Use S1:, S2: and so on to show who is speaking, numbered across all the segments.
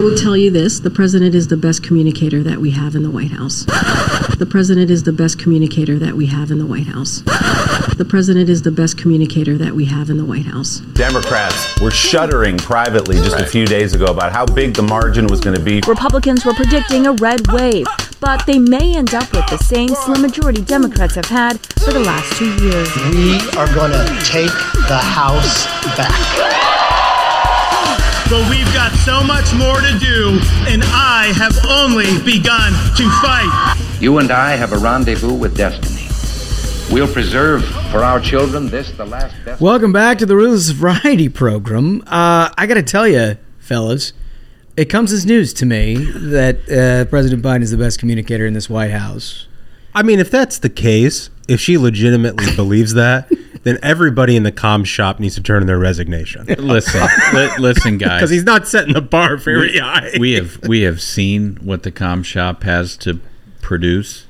S1: I will tell you this the president is the best communicator that we have in the White House. The president is the best communicator that we have in the White House. The president is the best communicator that we have in the White House.
S2: Democrats were shuddering privately just a few days ago about how big the margin was going to be.
S3: Republicans were predicting a red wave, but they may end up with the same slim majority Democrats have had for the last two years.
S4: We are going to take the House back
S5: but we've got so much more to do, and I have only begun to fight.
S6: You and I have a rendezvous with destiny. We'll preserve for our children this, the last.
S7: Best- Welcome back to the of Variety Program. Uh, I got to tell you, fellas, it comes as news to me that uh, President Biden is the best communicator in this White House.
S8: I mean, if that's the case, if she legitimately believes that, then everybody in the com shop needs to turn in their resignation.
S9: listen, li- listen, guys,
S8: because he's not setting the bar very we, high.
S9: we have we have seen what the com shop has to produce.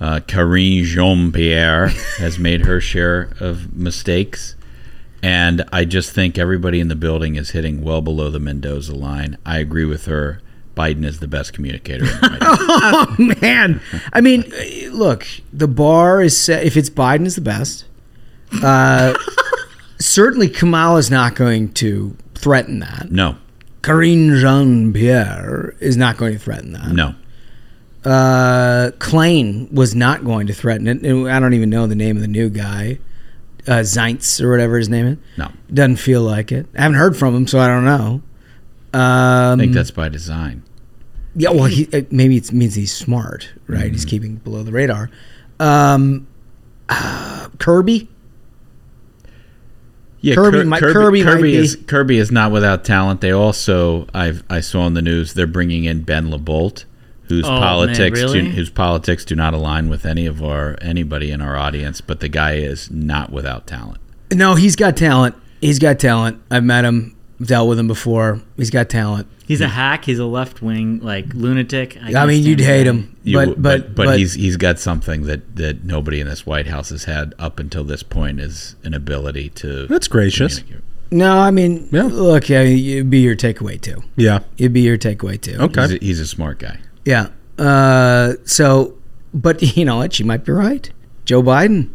S9: Uh, Karine Jean Pierre has made her share of mistakes. And I just think everybody in the building is hitting well below the Mendoza line. I agree with her. Biden is the best communicator. The
S7: oh man! I mean, look, the bar is set. If it's Biden is the best, uh, certainly, certainly, Kamala's not going to threaten that.
S9: No.
S7: Karine Jean Pierre is not going to threaten that.
S9: No.
S7: Uh, Klain was not going to threaten it. I don't even know the name of the new guy, uh, Zeitz or whatever his name is.
S9: No.
S7: Doesn't feel like it. I haven't heard from him, so I don't know.
S9: Um, I think um, that's by design.
S7: Yeah, well, he, uh, maybe it means he's smart, right? Mm-hmm. He's keeping below the radar. Um, uh, Kirby
S9: yeah, Kirby, Kirby, might, Kirby, is Kirby is not without talent. They also i I saw in the news they're bringing in Ben LaBolt, whose oh, politics man, really? do, whose politics do not align with any of our anybody in our audience. But the guy is not without talent.
S7: No, he's got talent. He's got talent. I've met him dealt with him before. He's got talent.
S10: He's a hack. He's a left wing like lunatic.
S7: I, I mean, you'd hate him, you, but, but,
S9: but, but but he's he's got something that that nobody in this White House has had up until this point is an ability to.
S8: That's gracious.
S7: No, I mean, yeah. look, yeah, it'd be your takeaway too.
S8: Yeah,
S7: it'd be your takeaway too.
S9: Okay, he's a, he's a smart guy.
S7: Yeah. Uh, so, but you know what? She might be right. Joe Biden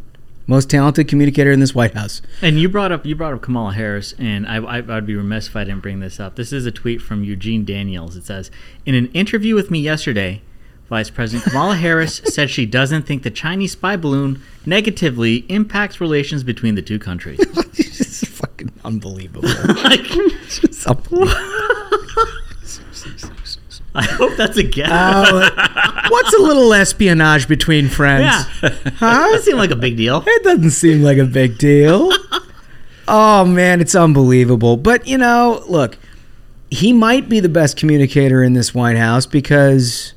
S7: most talented communicator in this White House.
S10: And you brought up you brought up Kamala Harris, and I, I, would be remiss if I didn't bring this up. This is a tweet from Eugene Daniels. It says, "In an interview with me yesterday, Vice President Kamala Harris said she doesn't think the Chinese spy balloon negatively impacts relations between the two countries." This
S7: is fucking unbelievable. like, it's unbelievable.
S10: I hope that's a guess. Uh,
S7: what's a little espionage between friends?
S10: Yeah. Huh? Doesn't seem like a big deal.
S7: It doesn't seem like a big deal. oh man, it's unbelievable. But you know, look, he might be the best communicator in this White House because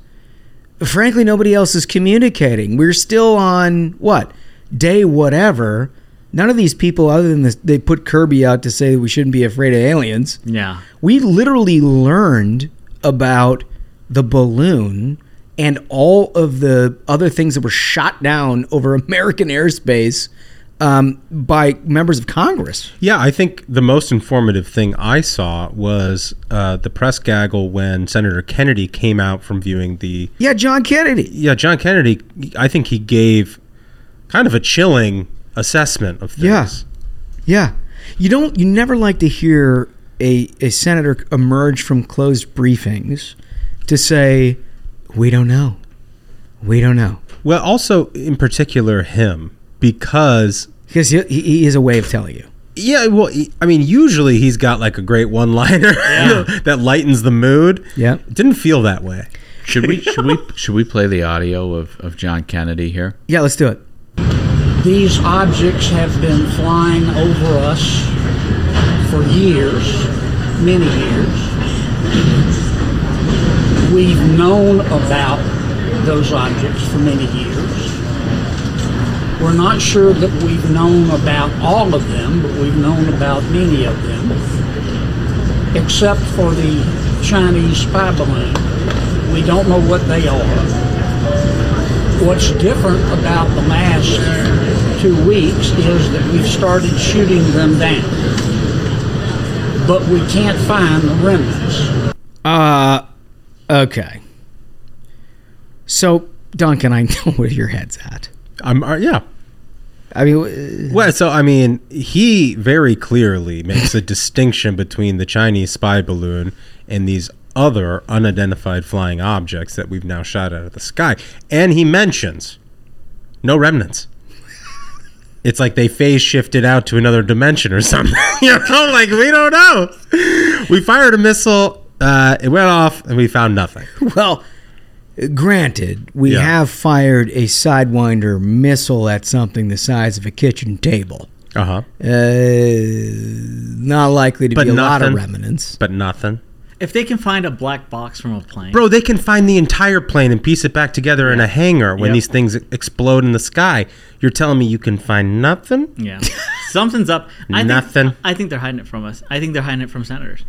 S7: frankly nobody else is communicating. We're still on what? Day whatever. None of these people, other than this, they put Kirby out to say we shouldn't be afraid of aliens.
S10: Yeah.
S7: We literally learned about the balloon and all of the other things that were shot down over American airspace um, by members of Congress.
S8: Yeah, I think the most informative thing I saw was uh, the press gaggle when Senator Kennedy came out from viewing the.
S7: Yeah, John Kennedy.
S8: Yeah, John Kennedy. I think he gave kind of a chilling assessment of
S7: things. Yeah. Yeah. You don't. You never like to hear a, a senator emerge from closed briefings to say, we don't know. We don't know.
S8: Well, also in particular him, because because he,
S7: he is a way of telling you.
S8: Yeah, well, I mean, usually he's got like a great one-liner yeah. that lightens the mood. Yeah, didn't feel that way.
S9: Should we should we should we play the audio of, of John Kennedy here?
S7: Yeah, let's do it.
S11: These objects have been flying over us for years, many years. We've known about those objects for many years. We're not sure that we've known about all of them, but we've known about many of them, except for the Chinese spy balloon. We don't know what they are. What's different about the last two weeks is that we've started shooting them down but we can't find the remnants. Uh,
S7: okay. So, Duncan, I know where your head's at.
S8: I'm, uh, yeah.
S7: I mean,
S8: uh, well, so I mean, he very clearly makes a distinction between the Chinese spy balloon and these other unidentified flying objects that we've now shot out of the sky. And he mentions no remnants it's like they phase shifted out to another dimension or something. you know, like we don't know. We fired a missile, uh, it went off, and we found nothing.
S7: Well, granted, we yeah. have fired a Sidewinder missile at something the size of a kitchen table. Uh-huh. Uh Not likely to but be a lot of remnants.
S8: But nothing.
S10: If they can find a black box from a plane,
S8: bro, they can find the entire plane and piece it back together in a hangar when Yep. these things explode in the sky. You're telling me you can find nothing?
S10: yeah, something's up.
S8: I Nothing.
S10: Think, I think they're hiding it from us. I think they're hiding it from senators.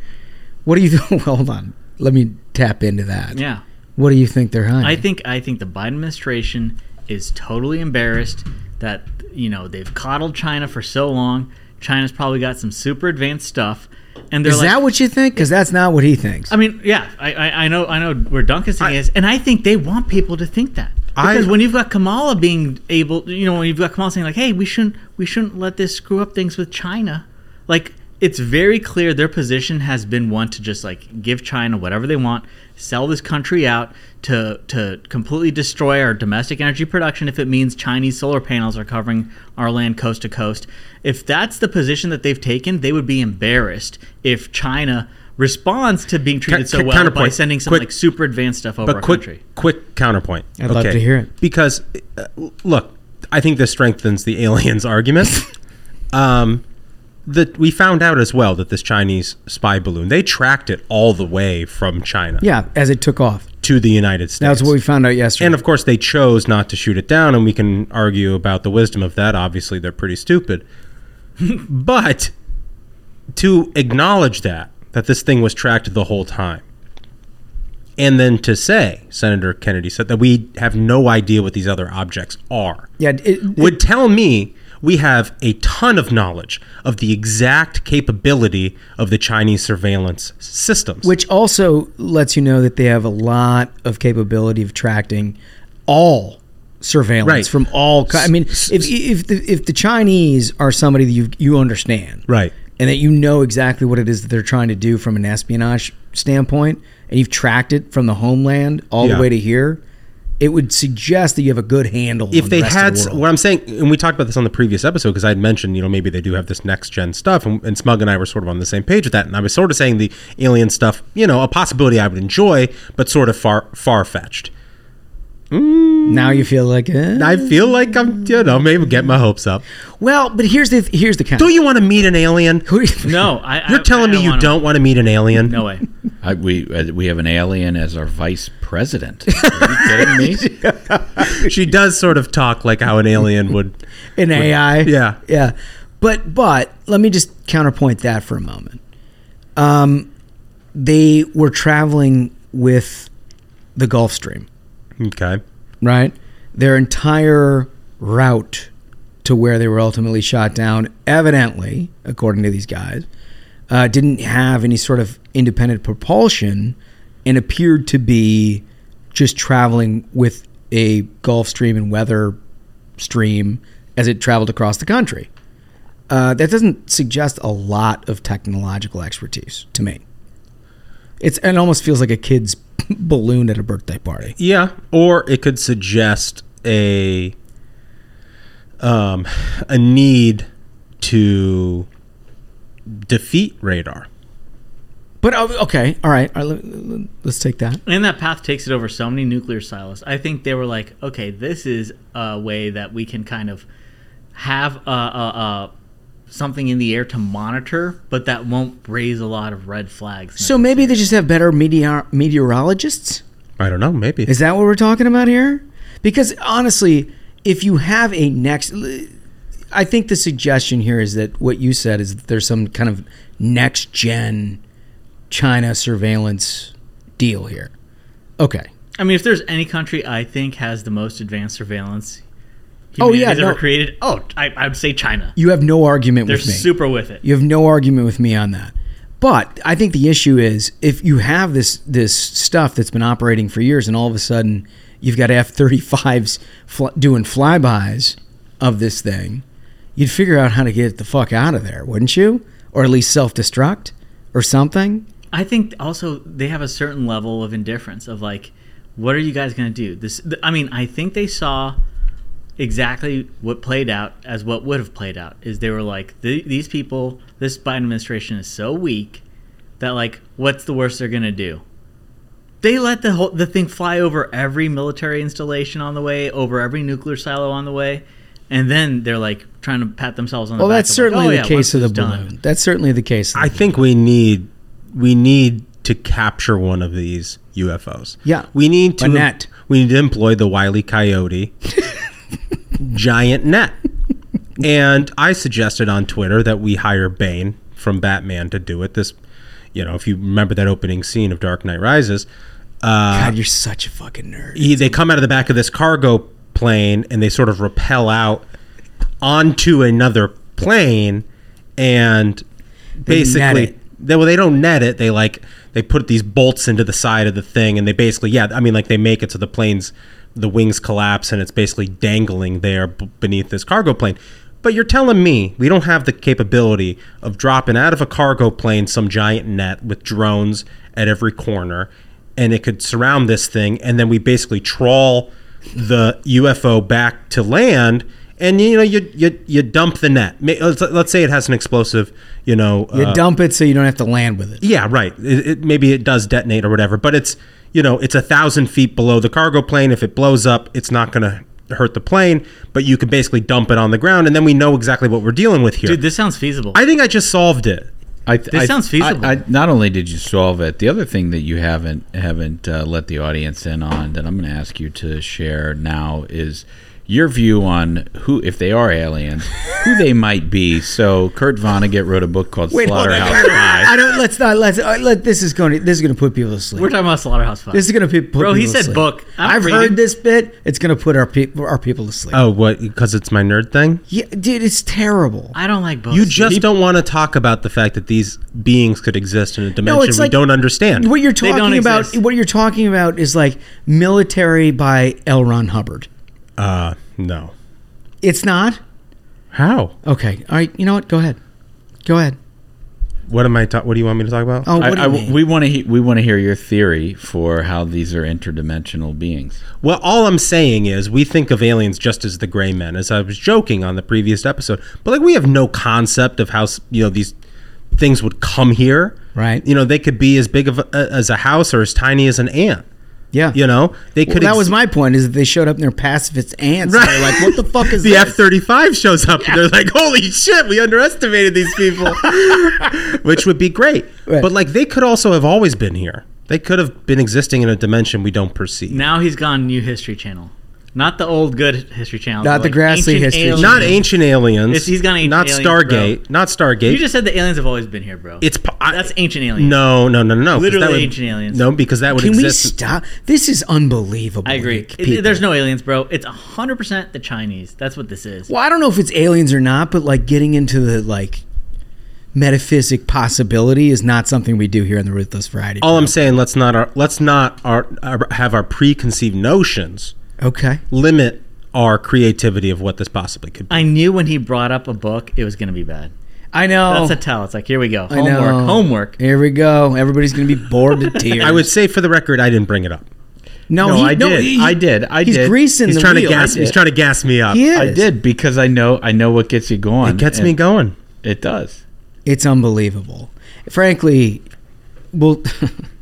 S7: What do you doing? Well, hold on. Let me tap into that.
S10: Yeah,
S7: What do you think they're hiding?
S10: I think I think the Biden administration is totally embarrassed that you know they've coddled China for so long. China's probably got some super advanced stuff. And
S7: they're
S10: is
S7: like, that what you think? Because that's not what he thinks.
S10: I mean, yeah, I, I, I know I know where Duncan's thing I, is, and I think they want people to think that because I, when you've got Kamala being able, you know, when you've got Kamala saying like, "Hey, we shouldn't we shouldn't let this screw up things with China," like it's very clear their position has been one to just like give China whatever they want sell this country out to to completely destroy our domestic energy production if it means Chinese solar panels are covering our land coast to coast. If that's the position that they've taken, they would be embarrassed if China responds to being treated so well by sending some quick, like super advanced stuff over but our
S8: quick,
S10: country.
S8: Quick counterpoint.
S7: I'd okay. love to hear it
S8: because uh, look, I think this strengthens the aliens argument. um, that we found out as well that this Chinese spy balloon they tracked it all the way from China.
S7: Yeah, as it took off
S8: to the United States.
S7: That's what we found out yesterday.
S8: And of course, they chose not to shoot it down, and we can argue about the wisdom of that. Obviously, they're pretty stupid. but to acknowledge that that this thing was tracked the whole time. And then to say, Senator Kennedy said that we have no idea what these other objects are.
S7: Yeah, it,
S8: would tell me we have a ton of knowledge of the exact capability of the Chinese surveillance systems.
S7: Which also lets you know that they have a lot of capability of tracking all surveillance right. from all. I mean, if, if, the, if the Chinese are somebody that you, you understand.
S8: Right.
S7: And that you know exactly what it is that they're trying to do from an espionage standpoint, and you've tracked it from the homeland all yeah. the way to here, it would suggest that you have a good handle. If
S8: they
S7: the had, the
S8: what I'm saying, and we talked about this on the previous episode because I had mentioned, you know, maybe they do have this next gen stuff, and, and, Smug and I were sort of on the same page with that, and I was sort of saying the alien stuff, you know, a possibility I would enjoy, but sort of far far fetched.
S7: Mm. Now you feel like eh.
S8: I feel like I'm, you know, maybe get my hopes up.
S7: Well, but here's the here's the kind. Don't
S8: you want to meet an alien?
S10: no, I,
S8: you're I, telling I me don't you wanna... don't want to meet an alien.
S10: No way. I, we
S9: uh, we have an alien as our vice president. Are you kidding
S8: me? she does sort of talk like how an alien would.
S7: an would, AI.
S8: Yeah,
S7: yeah. But but let me just counterpoint that for a moment. Um, they were traveling with the Gulf Stream
S8: Okay.
S7: Right? Their entire route to where they were ultimately shot down, evidently, according to these guys, uh, didn't have any sort of independent propulsion and appeared to be just traveling with a Gulf Stream and weather stream as it traveled across the country. Uh, that doesn't suggest a lot of technological expertise to me. It's it almost feels like a kid's balloon at a birthday party.
S8: Yeah, or it could suggest a um, a need to defeat radar.
S7: But oh, okay, all right, all right let's take that.
S10: And that path takes it over so many nuclear silos. I think they were like, okay, this is a way that we can kind of have a, a, something in the air to monitor, but that won't raise a lot of red flags.
S7: So maybe they just have better meteor- meteorologists?
S8: I don't know, maybe.
S7: Is that what we're talking about here? Because honestly, if you have a next I think the suggestion here is that what you said is that there's some kind of next gen China surveillance deal here. Okay.
S10: I mean, if there's any country I think has the most advanced surveillance, oh, yeah, no. ever created. Oh, I, I, would say China.
S7: You have no argument
S10: They're
S7: with me.
S10: super with it.
S7: You have no argument with me on that. But I think the issue is if you have this this stuff that's been operating for years, and all of a sudden you've got F thirty fives doing flybys of this thing, you'd figure out how to get the fuck out of there, wouldn't you? Or at least self destruct or something.
S10: I think also they have a certain level of indifference of like, what are you guys going to do? This, I mean, I think they saw exactly what played out as what would have played out is they were like these people this biden administration is so weak that like what's the worst they're gonna do they let the whole the thing fly over every military installation on the way over every nuclear silo on the way and then they're like trying to pat themselves on the back. Well, that's
S7: certainly
S10: like,
S7: oh, yeah, the case of the balloon. That's certainly the case.
S8: I think we need we need to capture one of these UFOs.
S7: Yeah,
S8: we need to. Im- we need to employ the Wiley coyote giant net. and I suggested on Twitter that we hire Bane from Batman to do it. This, you know, if you remember that opening scene of Dark Knight Rises.
S7: Uh, God, you're such a fucking nerd.
S8: He, they come out of the back of this cargo plane and they sort of repel out onto another plane and basically
S7: they,
S8: well they don't net it they like they put these bolts into the side of the thing and they basically yeah i mean like they make it so the plane's the wings collapse and it's basically dangling there b- beneath this cargo plane. But you're telling me we don't have the capability of dropping out of a cargo plane some giant net with drones at every corner and it could surround this thing and then we basically trawl the UFO back to land and you know you you you dump the net. Let's say it has an explosive, you know.
S7: You uh, dump it so you don't have to land with it.
S8: Yeah, right. It, it, maybe it does detonate or whatever, but it's you know it's a thousand feet below the cargo plane. If it blows up, it's not going to hurt the plane, but you can basically dump it on the ground, and then we know exactly what we're dealing with here.
S10: Dude, this sounds feasible.
S8: I think I just solved it.
S10: I th- this I, sounds feasible. I, I,
S9: not only did you solve it, the other thing that you haven't haven't uh, let the audience in on that I'm going to ask you to share now is your view on who, if they are aliens, who they might be. So Kurt Vonnegut wrote a book called Wait, hold on. Slaughterhouse Five. I
S7: don't. Let's not. Let's. Uh, let this is going. to This is going to put people to sleep.
S10: We're talking about Slaughterhouse Five.
S7: This is going to put.
S10: Bro, he people
S7: said
S10: book.
S7: I'm
S10: I've
S7: reading. heard this bit. It's going to put our people our people to sleep.
S8: Oh, what? Because it's my nerd thing.
S7: Yeah, dude, it's terrible.
S10: I don't like books.
S8: You just don't want to talk about the fact that these beings could exist in a dimension we like- don't understand.
S7: What you're talking about. exist. What you're talking about is like military by L. Ron Hubbard.
S8: Uh, no.
S7: It's not?
S8: How?
S7: Okay. All right. You know what? Go ahead. Go ahead.
S8: What am I? Ta- what do you want me to talk about? Oh, what I,
S9: I, we want to he- we want to hear your theory for how these are interdimensional beings.
S8: Well, all I'm saying is we think of aliens just as the gray men, as I was joking on the previous episode. But like we have no concept of how you know these things would come here.
S7: Right.
S8: You know they could be as big of a, as a house or as tiny as an ant.
S7: Yeah,
S8: you know they could. Well, that
S7: ex- was my point. Is that they showed up in their pacifist ants. Right. they're like, what the fuck is
S8: the
S7: F thirty
S8: five shows up yeah. and they're like, holy shit, we underestimated these people, which would be great. Right. But like they could also have always been here. They could have been existing in a dimension we don't perceive.
S10: Now he's gone New History Channel. Not the old good History Channel.
S7: Not the like grassy history.
S8: Aliens. Not ancient aliens. It's- he's got ancient Not aliens, Stargate. Not Stargate. You
S10: just said the aliens have always been here, bro.
S8: it's
S10: I- That's ancient aliens.
S8: No, no, no, no,
S10: Literally would- ancient aliens.
S8: No, because that would
S7: Can
S8: we
S7: exist. stop? This is unbelievable. I
S10: agree.
S7: It-
S10: there's no aliens, bro. It's 100% the Chinese. That's what this is.
S7: Well, I don't know if it's aliens or not, but like getting into the like metaphysic possibility is not something we do here on the Ruthless Variety.
S8: All I'm saying, let's not our, let's not our, our, have our preconceived notions
S7: Okay.
S8: Limit our creativity of what this possibly could be.
S10: I knew when he brought up a book, it was going to be bad.
S7: I know.
S10: That's a tell. It's like, here we go. I Homework. know. Homework.
S7: Here we go. Everybody's going to be bored to tears.
S8: I would say for the record, I didn't bring it up.
S7: No, No, he- I,
S8: no, did.
S7: he- I
S8: did. I
S7: he's did. greasing he's the
S8: trying
S7: wheel.
S8: to gas. I He's did. trying to gas me up. He is. I did because I know I know what gets you going. It
S7: gets me going.
S8: It does.
S7: It's unbelievable. Frankly, well,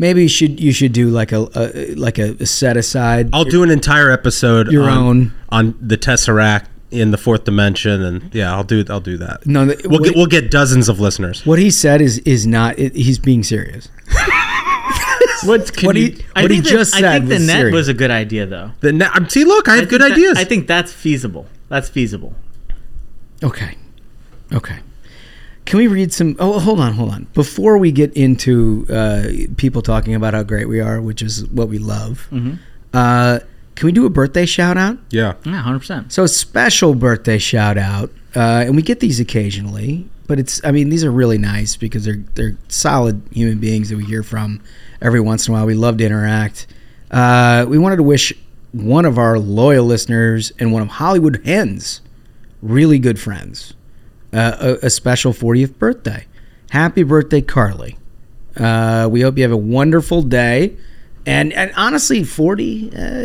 S7: maybe you should you should do like a, a like a set aside.
S8: I'll your, do an entire episode
S7: your on, own
S8: on the Tesseract in the fourth dimension and yeah i'll do i'll do that
S7: no the,
S8: we'll, what, get, we'll get dozens of listeners
S7: what he said is is not it, he's being serious
S8: what, what you, he, what he just
S10: said I think the was
S8: net serious.
S10: was a good idea, though.
S8: The net. See, look, I have I good that, ideas.
S10: I think that's feasible. That's feasible.
S7: Okay. Okay. Can we read some? Oh, hold on, hold on. Before we get into uh, people talking about how great we are, which is what we love, mm-hmm. uh, can we do a birthday shout out?
S8: Yeah. Yeah, 100%.
S7: So, special birthday shout out. Uh, and we get these occasionally, but it's, I mean, these are really nice because they're, they're solid human beings that we hear from every once in a while. We love to interact. Uh, we wanted to wish one of our loyal listeners and one of Hollywood Hens really good friends. Uh, a, a, special 40th birthday. Happy birthday, Carly. Uh, we hope you have a wonderful day. And and honestly, 40, uh,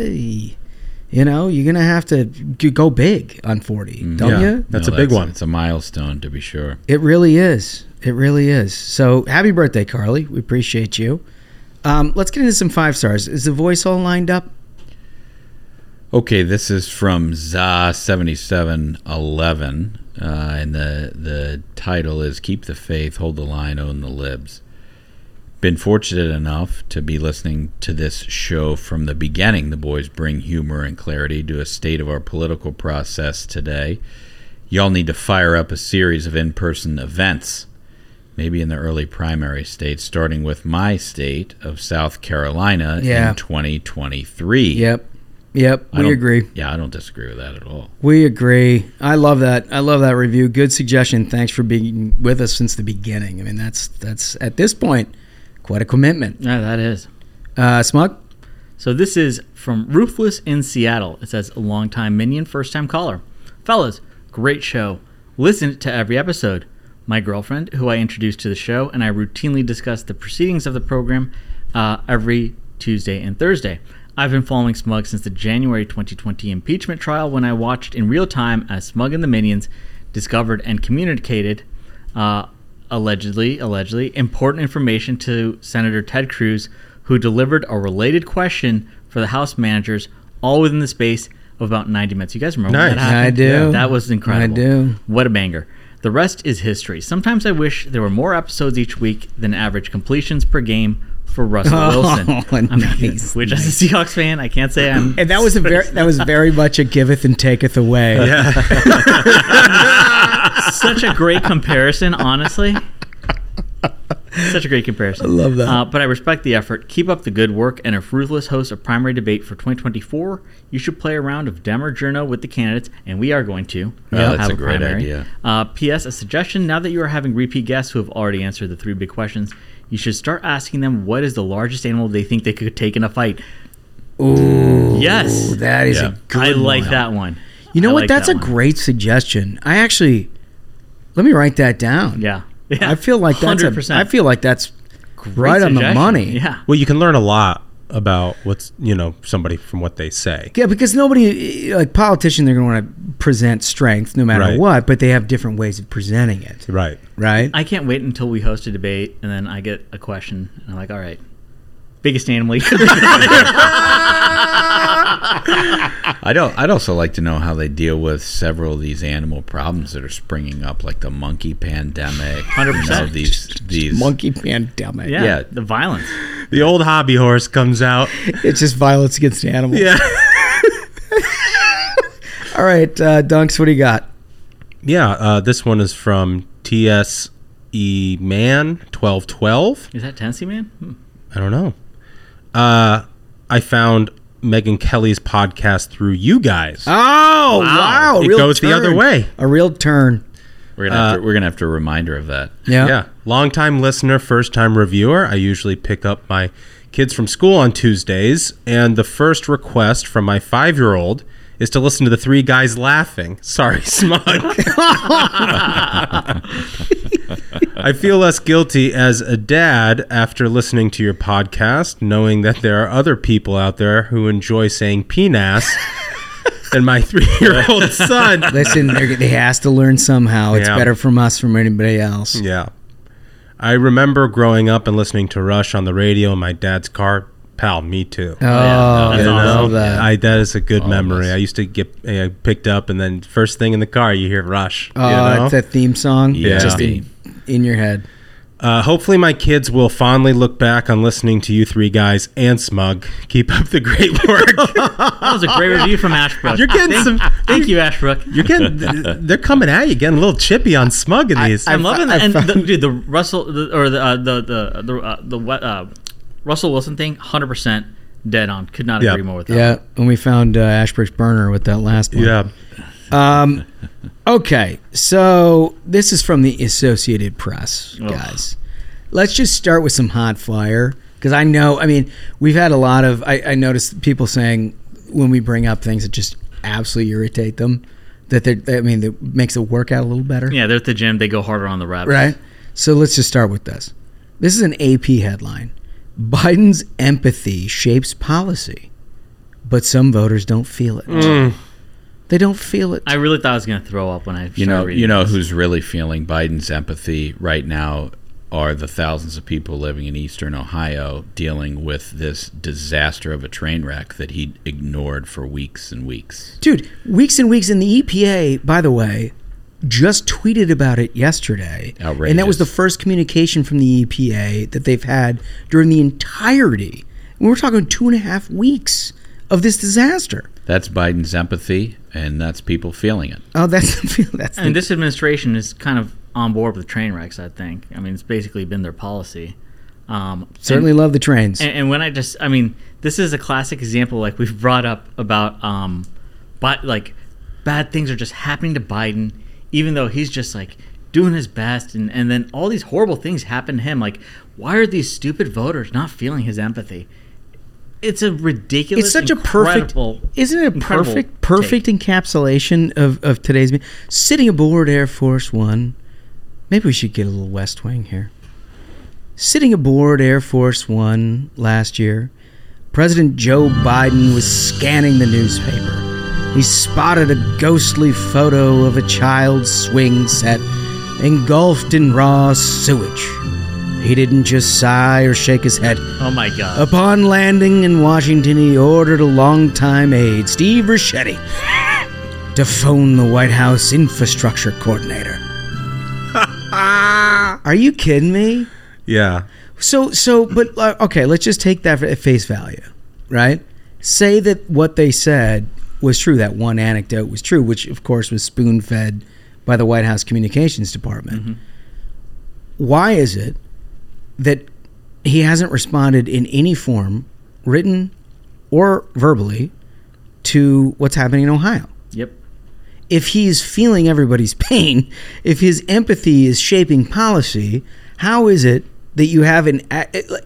S7: you know, you're going to have to go big on 40, mm-hmm. don't yeah. you?
S8: That's no, a big one.
S9: It's a milestone, to be sure.
S7: It really is. It really is. So happy birthday, Carly. We appreciate you. Um, let's get into some five stars. Is the voice all lined up?
S9: Okay, this is from Za7711 uh, and the the title is "Keep the Faith, Hold the Line, Own the Libs." Been fortunate enough to be listening to this show from the beginning. The boys bring humor and clarity to a state of our political process today. Y'all need to fire up a series of in-person events, maybe in the early primary states, starting with my state of South Carolina yeah. in 2023.
S7: Yep. Yep, I
S9: we
S7: agree.
S9: Yeah, I don't disagree with that at all.
S7: We agree. I love that. I love that review. Good suggestion. Thanks for being with us since the beginning. I mean, that's that's at this point quite a commitment.
S10: Yeah, that is.
S7: Uh, Smug.
S10: So this is from Ruthless in Seattle. It says, "Longtime minion, first-time caller, fellas, great show. Listen to every episode. My girlfriend, who I introduced to the show, and I routinely discuss the proceedings of the program uh, every Tuesday and Thursday." I've been following Smug since the January 2020 impeachment trial when I watched in real time as Smug and the Minions discovered and communicated, uh, allegedly, allegedly, important information to Senator Ted Cruz, who delivered a related question for the House managers all within the space of about 90 minutes. You guys remember nice. that happened?
S7: I do. Yeah,
S10: that was incredible. I
S7: do.
S10: What a banger. The rest is history. Sometimes I wish there were more episodes each week than average completions per game for Russell oh, Wilson. I mean, which nice. as a Seahawks fan, I can't say I'm.
S7: And that was a very that was very much a giveth and taketh away.
S10: Yeah. Such a great comparison, honestly. Such a great comparison. I
S7: love that. Uh,
S10: but I respect the effort. Keep up the good work, and if Ruthless hosts a primary debate for 2024, you should play a round of Dem or Journo with the candidates, and we are going to. Oh, yeah, that's
S9: a, a great
S10: primary.
S9: idea. Uh,
S10: P.S. A suggestion: Now that you are having repeat guests who have already answered the three big questions, you should start asking them what is the largest animal they think they could take in a fight.
S7: Ooh,
S10: yes,
S7: that is yeah. a good. I
S10: like that one.
S7: You know I what? Like that's that a great suggestion. I actually let me write that down.
S10: Yeah.
S7: Yeah, I feel like that's 100%. A, I feel like that's Great right suggestion. on the money.
S10: Yeah.
S8: Well, you can learn a lot about what's you know somebody from what they say.
S7: Yeah, because nobody like politician they're going to want to present strength no matter right. what, but they have different ways of presenting it.
S8: Right.
S7: Right.
S10: I can't wait until we host a debate and then I get a question and I'm like, all right, biggest animal.
S9: I'd I'd also like to know how they deal with several of these animal problems that are springing up, like the monkey pandemic. Hundred
S10: you know, percent. These
S7: these monkey pandemic.
S10: Yeah, yeah, the violence.
S8: The old hobby horse comes out.
S7: It's just violence against animals.
S8: Yeah.
S7: All right, uh, Dunks, what do you got?
S8: Yeah, uh, this one is from T S E Man twelve twelve. Is
S10: that Tennessee Man? Hmm.
S8: I don't know. Uh, I found Megyn Kelly's podcast through you guys.
S7: Oh wow! wow. It
S8: goes turn. the other way.
S7: A real turn.
S9: We're gonna, have to, uh, we're gonna have to remind her of that.
S8: Yeah, yeah. Long time listener, first time reviewer. I usually pick up my kids from school on Tuesdays, and the first request from my five year old is to listen to the three guys laughing. Sorry, smug. I feel less guilty as a dad after listening to your podcast, knowing that there are other people out there who enjoy saying penis than my three year old son.
S7: Listen, they has to learn somehow. It's Yeah. better from us from anybody else.
S8: Yeah. I remember growing up and listening to Rush on the radio in my dad's car pal, me too.
S7: Oh, yeah, awesome.
S8: that. I, that is a good oh, memory. Nice. I used to get
S7: uh,
S8: picked up, and then first thing in the car, you hear Rush.
S7: Oh, you know? it's that theme song.
S8: Yeah,
S7: just in, in your head.
S8: Uh, hopefully, my kids will fondly look back on listening to you three guys and Smug. Keep up the great work.
S10: that was a great review from Ashbrook. You're getting thank, some. Thank you, Ashbrook.
S8: You're getting. They're coming at you, getting a little chippy on Smug in these.
S10: I, am loving that. and the, dude, the Russell the, or the uh, the the uh, the, uh, the uh, Russell Wilson thing, hundred percent dead on. Could not agree more with that.
S7: Yeah, and we found uh, Ashbridge Burner with that last
S8: one.
S7: Yeah. Um, okay, so this is from the Associated Press, guys. Ugh. Let's just start with some hot fire because I know. I mean, we've had a lot of. I, I noticed people saying when we bring up things that just absolutely irritate them. That they, I mean, that makes the workout a little better.
S10: Yeah, they're at the gym. They go harder on the rep.
S7: Right. So let's just start with this. This is an AP headline. Biden's empathy shapes policy, but some voters don't feel it.
S8: Mm.
S7: They don't feel it.
S10: I really thought I was going to throw up when I
S9: you know you know this. who's really feeling Biden's empathy right now are the thousands of people living in eastern Ohio dealing with this disaster of a train wreck that he ignored for weeks and weeks.
S7: Dude, weeks and weeks in the EPA, by the way, just tweeted about it yesterday.
S8: Outrageous.
S7: And that was the first communication from the EPA that they've had during the entirety. We were talking two and a half weeks of this disaster.
S9: That's Biden's empathy, and that's people feeling it.
S7: Oh, that's that's.
S10: and the, this administration is kind of on board with train wrecks. I think. I mean, it's basically been their policy.
S7: Um, Certainly and, love the trains.
S10: And, and, when I just, I mean, this is a classic example. Like we've brought up about, um, but like bad things are just happening to Biden even though he's just like doing his best and, and then all these horrible things happen to him like why are these stupid voters not feeling his empathy it's a ridiculous it's such a perfect isn't it a
S7: perfect perfect take. encapsulation of, of today's sitting aboard air force one maybe we should get a little west wing here sitting aboard air force one last year president joe biden was scanning the newspaper he spotted a ghostly photo of a child's swing set engulfed in raw sewage. He didn't just sigh or shake his head.
S10: Oh my God.
S7: Upon landing in Washington, he ordered a longtime aide, Steve Ricchetti, to phone the White House infrastructure coordinator. Are you kidding me?
S8: Yeah.
S7: So, so, but uh, okay, let's just take that at face value, right? Say that what they said was true. That one anecdote was true, which of course was spoon fed by the White House Communications Department. Mm-hmm. Why is it that he hasn't responded in any form, written or verbally, to what's happening in Ohio?
S10: Yep.
S7: If he's feeling everybody's pain, if his empathy is shaping policy, how is it that you have an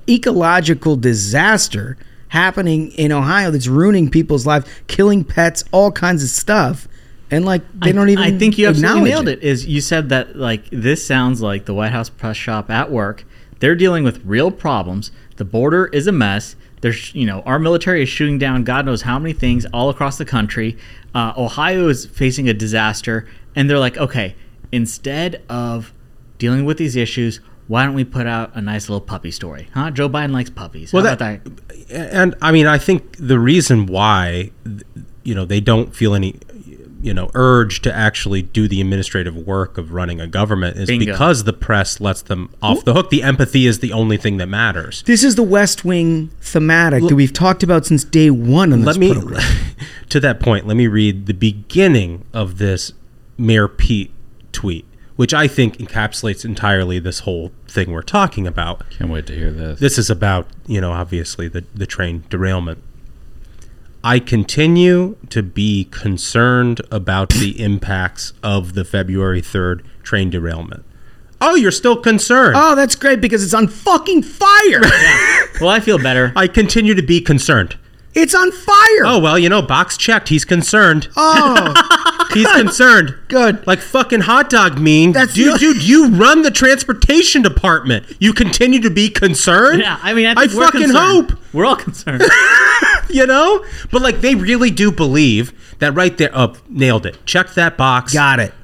S7: ecological disaster happening in Ohio that's ruining people's lives, killing pets, all kinds of stuff. And like they I, don't even.
S10: I think you absolutely nailed it.
S7: it.
S10: Is you said that like this sounds like the White House press shop at work. They're dealing with real problems. The border is a mess. There's you know our military is shooting down God knows how many things all across the country. Uh, Ohio is facing a disaster, and they're like, okay, instead of dealing with these issues, why don't we put out a nice little puppy story? Huh? Joe Biden likes puppies. Well, that, that, And
S8: I mean, I think the reason why, you know, they don't feel any, you know, urge to actually do the administrative work of running a government is Bingo. because the press lets them off the hook. The empathy is the only thing that matters.
S7: This is the West Wing thematic L- that we've talked about since day one on this let me, program.
S8: to that point, let me read the beginning of this Mayor Pete tweet which I think encapsulates entirely this whole thing we're talking about.
S9: Can't wait to hear this.
S8: This is about, you know, obviously the, the train derailment. I continue to be concerned about the impacts of the February 3rd train derailment. Oh, you're still concerned.
S7: Oh, that's great because it's on fucking fire. yeah.
S10: Well, I feel better.
S8: I continue to be concerned.
S7: It's on fire.
S8: Oh, well, you know, box checked. He's concerned.
S7: Oh.
S8: He's concerned.
S7: Good.
S8: Like fucking hot dog mean. That's dude, the- dude, you run the transportation department. You continue to be concerned? Yeah,
S10: I mean, I, I
S8: fucking concerned. hope.
S10: We're all concerned.
S8: you know? But like they really do believe that right there. Oh, nailed it. Check that box.
S7: Got it.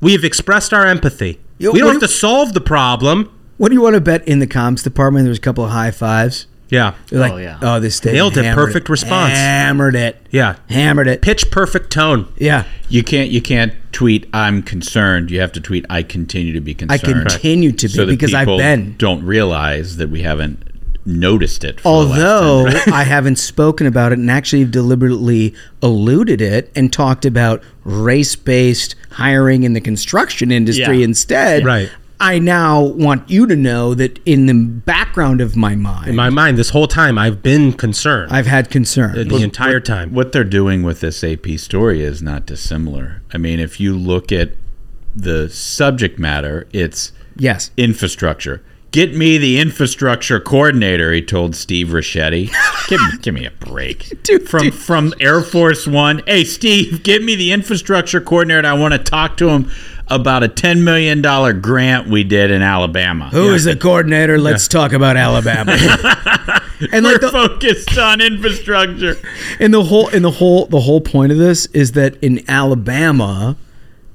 S7: We
S8: have expressed our empathy. Yo, we don't have do- to solve the problem.
S7: What do you want to bet in the comms department? There's a couple of high fives.
S8: Yeah.
S7: Like, oh, yeah.
S8: Oh,
S7: this day.
S8: nailed it. Perfect it. response.
S7: Hammered it.
S8: Yeah.
S7: Hammered
S8: it. Pitch perfect tone.
S7: Yeah.
S9: You can't. You can't tweet. I'm concerned. You have to tweet. I continue to be concerned.
S7: I continue to be so because
S9: I've
S7: been.
S9: Don't realize that we haven't noticed it.
S7: Although I haven't spoken about it and actually deliberately alluded it and talked about race based hiring in the construction industry yeah. instead.
S8: Right.
S7: I now want you to know that in the background of my mind,
S8: in my mind, this whole time, I've been concerned.
S7: I've had concern
S8: the, the entire what, time. What they're doing with this AP story is not dissimilar. I mean, if you look at the subject matter, it's
S7: yes,
S8: infrastructure. Get me the infrastructure coordinator, he told Steve Ricchetti. give, me, give me a break. dude, from dude. from Air Force One. Hey Steve, give me the infrastructure coordinator. I want to talk to him about a $10 million grant we did in Alabama.
S7: Who yeah. is the coordinator? Let's yeah. talk about Alabama.
S8: and like We're the, focused on infrastructure.
S10: And the whole and the whole the whole point of this is that in Alabama,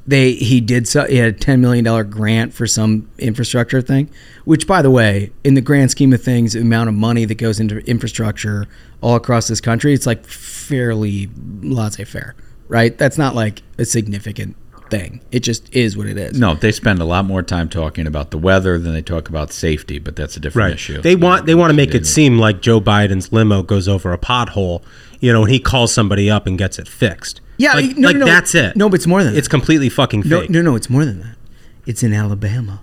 S10: they he did so he had a ten million dollar grant for some infrastructure thing, which by the way, in the grand scheme of things, the amount of money that goes into infrastructure all across this country, it's like fairly laissez faire, right? That's not like a significant thing. It just is what it is.
S8: No, they spend a lot more time talking about the weather than they talk about safety, but that's a different right. issue. They want they want to make it seem like Joe Biden's limo goes over a pothole, you know, and he calls somebody up and gets it fixed.
S7: Yeah,
S8: like, no, like no, no, that's
S7: it. No, but
S8: it's
S7: more than that.
S8: It's completely fucking
S7: fake. No, no, no, it's more than that. It's in Alabama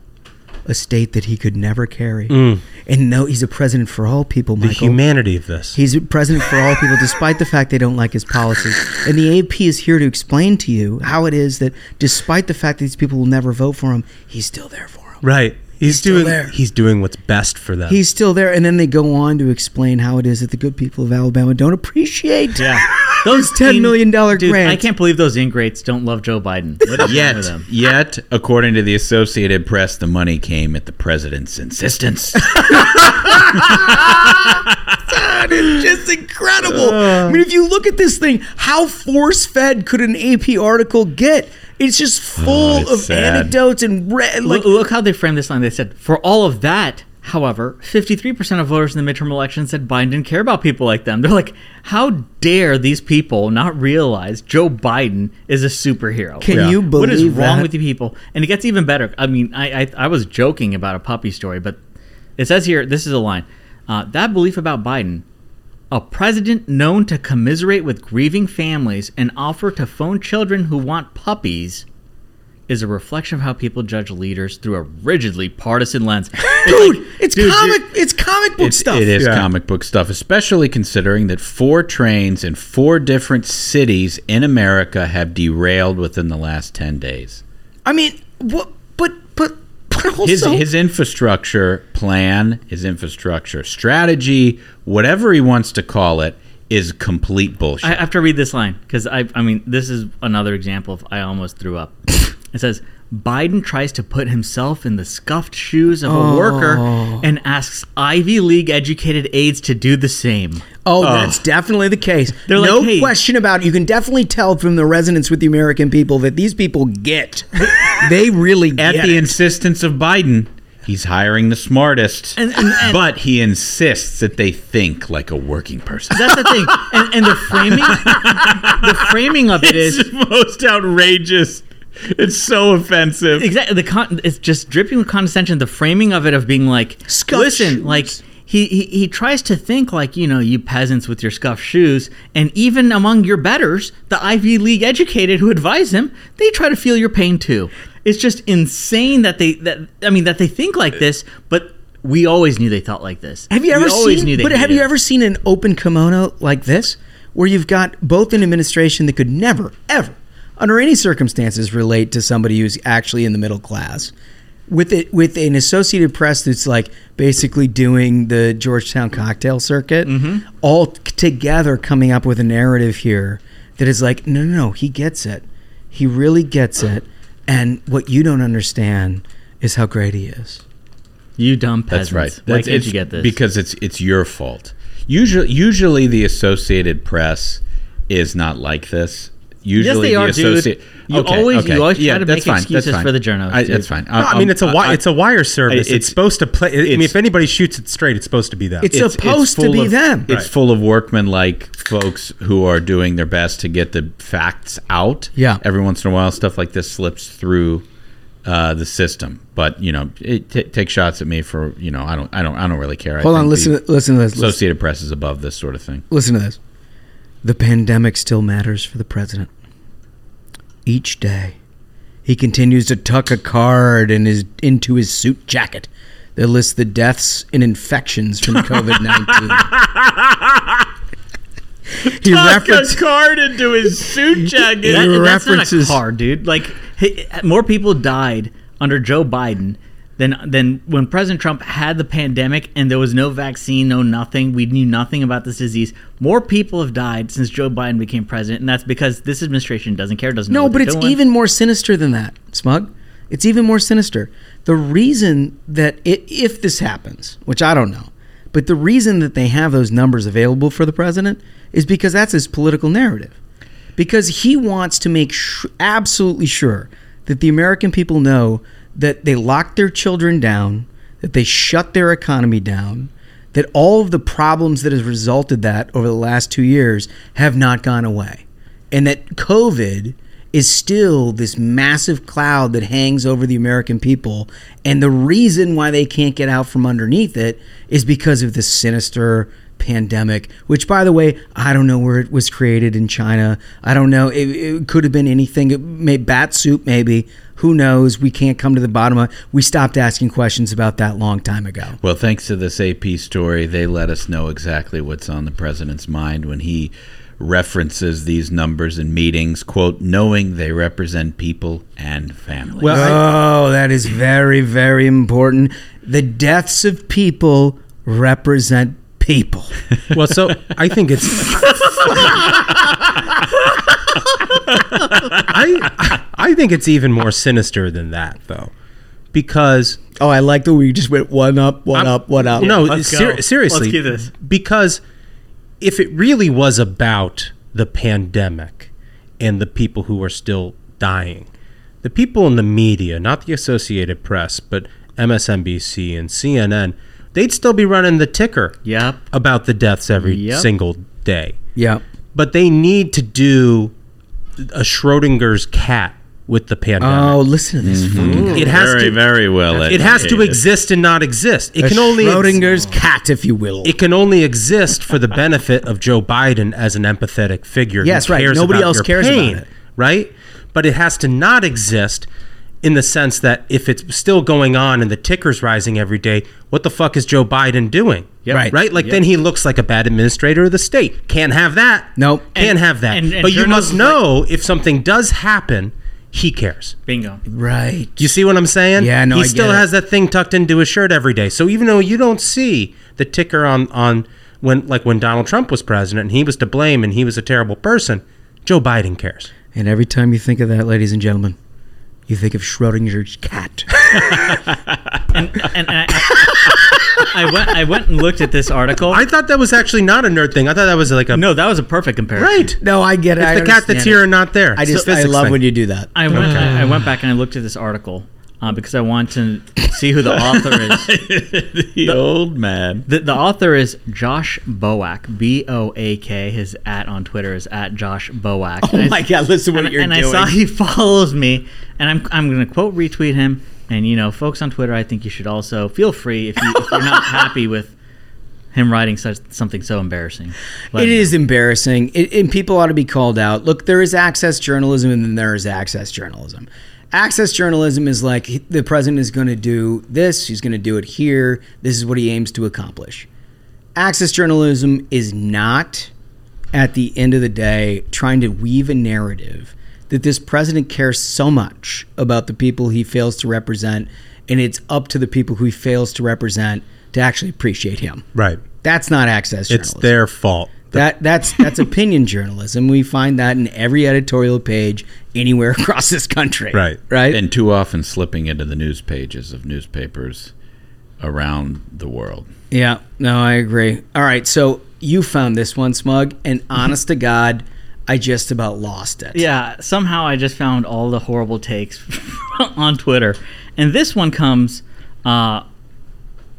S7: a state that he could never carry. Mm. And no, he's a president for all people, Michael. The
S8: humanity of this.
S7: He's a president for all people, despite the fact they don't like his policies. And the AP is here to explain to you how it is that, despite the fact that these people will never vote for him, he's still there for them.
S8: Right. He's, he's doing he's doing what's best for them.
S7: He's still there, and then they go on to explain how it is that the good people of Alabama don't appreciate. Yeah, those ten million dollar grants. I
S10: can't believe those ingrates don't love Joe Biden.
S8: yet, yet, according to the Associated Press, the money came at the president's insistence.
S7: that is just incredible. Uh, I mean, if you look at this thing, how force fed could an AP article get? It's just oh, full oh, it's of sad. anecdotes and re-
S10: like. Look, look how they framed this line. They said, "For all of that, However, 53% of voters in the midterm election said Biden didn't care about people like them. They're like, how dare these people not realize Joe Biden is a superhero?
S7: Can yeah. you believe What is
S10: wrong
S7: that?
S10: with you people? And it gets even better. I mean, I, I, I, was joking about a puppy story, but it says here this is a line uh, that belief about Biden a president known to commiserate with grieving families and offer to phone children who want puppies is a reflection of how people judge leaders through a rigidly partisan lens. dude,
S7: it's dude, comic dude. it's comic book stuff.
S8: It is yeah. comic book stuff, especially considering that four trains in four different cities in America have derailed within the last 10 days.
S7: I mean, what
S8: also, his his infrastructure plan, his infrastructure strategy, whatever he wants to call it, is complete bullshit. I
S10: have to read this line because I I mean this is another example of I almost threw up. it says Biden tries to put himself in the scuffed shoes of a oh. worker and asks Ivy League educated aides to do the same.
S7: Oh, oh. that's definitely the case. They're no like, hey. question about it. You can definitely tell from the resonance with the American people that these people get. they really get
S8: At the
S7: it.
S8: insistence of Biden, he's hiring the smartest. And, and, and, but he insists that they think like a working person.
S10: That's the thing. And, the framing the framing of
S8: it
S10: it's is
S8: most outrageous It's so offensive.
S10: Exactly. The con- it's just dripping with condescension. The framing of it of being like, Scuff listen, shoes. like he, he he tries to think like you know you peasants with your scuffed shoes, and even among your betters, the Ivy League educated who advise him, they try to feel your pain too. It's just insane that they that I mean that they think like this, but we always knew they thought like this.
S7: Have you ever seen? but have you it. ever seen an open kimono like this, where you've got both an administration that could never ever under any circumstances relate to somebody who's actually in the middle class with it with an Associated Press that's like basically doing the Georgetown cocktail circuit, mm-hmm. all together coming up with a narrative here that is like, no, no, no, he gets it, he really gets it, and what you don't understand is how great he is.
S10: You dumb peasants. That's right. Why that's, can't you get this?
S8: Because it's it's your fault. Usually, usually the Associated Press is not like this usually
S10: yes, they the are, associate. Dude. You okay, always okay. you always try yeah, to
S8: make
S10: fine, excuses for the journalists.
S8: I, that's fine. I, no, I mean it's a wi- it's a wire service. it's, it's supposed to play. I mean, if anybody shoots it straight, it's supposed to be them.
S7: It's, it's supposed it's to be
S8: of,
S7: them.
S8: It's right. full of workmen like folks who are doing their best to get the facts out.
S7: Yeah.
S8: Every once in a while, stuff like this slips through. Uh, the system. But you know, it t- take shots at me for you know. I don't. I don't. I don't really care.
S7: Hold on. Listen. Listen to
S8: this. Associated listen. Press is above this sort of thing.
S7: Listen to this. The pandemic still matters for the president. Each day, he continues to tuck a card in his, into his suit jacket that lists the deaths and infections from COVID 19.
S10: he tuck a card into his suit jacket. That, that's not a card, dude. Like, hey, more people died under Joe Biden than than when President Trump had the pandemic and there was no vaccine, no nothing. We knew nothing about this disease. More people have died since Joe Biden became president, and that's because this administration doesn't care, doesn't no,
S7: but it's
S10: doing.
S7: even more sinister than that, Smug. It's even more sinister. The reason that it, if this happens, which I don't know, but the reason that they have those numbers available for the president is because that's his political narrative. Because he wants to make sh- absolutely sure that the American people know that they locked their children down, that they shut their economy down, that all of the problems that has resulted that over the last 2 years have not gone away. And that COVID is still this massive cloud that hangs over the American people. And the reason why they can't get out from underneath it is because of this sinister pandemic, which, by the way, I don't know where it was created in China. I don't know. It, it could have been anything. It may, bat soup, maybe. Who knows? We can't come to the bottom of We stopped asking questions about that long time ago.
S8: Well, thanks to this AP story, they let us know exactly what's on the president's mind when he references these numbers in meetings, quote, knowing they represent people and families.
S7: Well, oh, that is very, very important. The deaths of people represent people.
S8: Well, so I think it's. I I think it's even more sinister than that, though, because
S7: oh, I like the way we just went one up, one I'm, up, one up.
S8: no, ser- seriously, because if it really was about the pandemic and the people who are still dying, the people in the media, not the Associated Press, but MSNBC and CNN they'd still be running the ticker
S7: yep.
S8: about the deaths every yep. single day.
S7: Yeah.
S8: But they need to do a Schrodinger's cat with the pandemic.
S7: Oh, listen to this! Mm-hmm.
S8: It has very, to, very well. It has to exist and not exist. It a can only
S7: Schrodinger's ex- cat, if you will.
S8: It can only exist for the benefit of Joe Biden as an empathetic figure.
S7: Yes, right. Nobody else cares pain, about it,
S8: right? But it has to not exist in the sense that if it's still going on and the ticker's rising every day, what the fuck is Joe Biden doing?
S7: Yep. Right.
S8: Right? Like, yep. then he looks like a bad administrator of the state. Can't have that.
S7: No.
S8: Can't have that. And, and but you must know like- if something does happen, he cares.
S10: Bingo.
S7: Right.
S8: You see what I'm saying?
S7: Yeah, no,
S8: He I still has that thing tucked into his shirt every day. So even though you don't see the ticker on, on when, like, when Donald Trump was president and he was to blame and he was a terrible person, Joe Biden cares.
S7: And every time you think of that, ladies and gentlemen, you think of Schrodinger's cat. and, and,
S10: and I, I, went, I went and looked at this article.
S8: I thought that was actually not a nerd thing. I thought that was like a
S10: no. That was a perfect comparison.
S8: Right? No, I get it. It's I the cat that's it. here and not there.
S7: I just so, I love thing. when you do that.
S10: I went, okay. I, I went back and I looked at this article uh, because I want to see who the author
S8: is. the, the, old man.
S10: The, the, author is Josh Boak, B O A K. His at on Twitter is at Josh Boak. Oh
S7: and my I, God, listen what and, you're
S10: and doing.
S7: And
S10: I saw he follows me, and I'm, I'm going to quote retweet him. And, you know, folks on Twitter, I think you should also feel free if, you, if you're not happy with him writing such something so embarrassing.
S7: Let it is embarrassing, it, and people ought to be called out. Look, there is access journalism, and then there is access journalism access journalism is like the president is going to do this, he's going to do it here, this is what he aims to accomplish. Access journalism is not, at the end of the day, trying to weave a narrative that this president cares so much about the people he fails to represent, and it's up to the people who he fails to represent to actually appreciate him.
S8: Right.
S7: That's not access
S8: journalism. It's their fault.
S7: That that's that's opinion journalism. We find that in every editorial page anywhere across this country.
S8: Right.
S7: Right.
S8: And too often slipping into the news pages of newspapers around the world.
S7: Yeah, no, I agree. All right, so you found this one smug and honest to God, I just about lost it.
S10: Yeah, somehow I just found all the horrible takes on Twitter. And this one comes uh,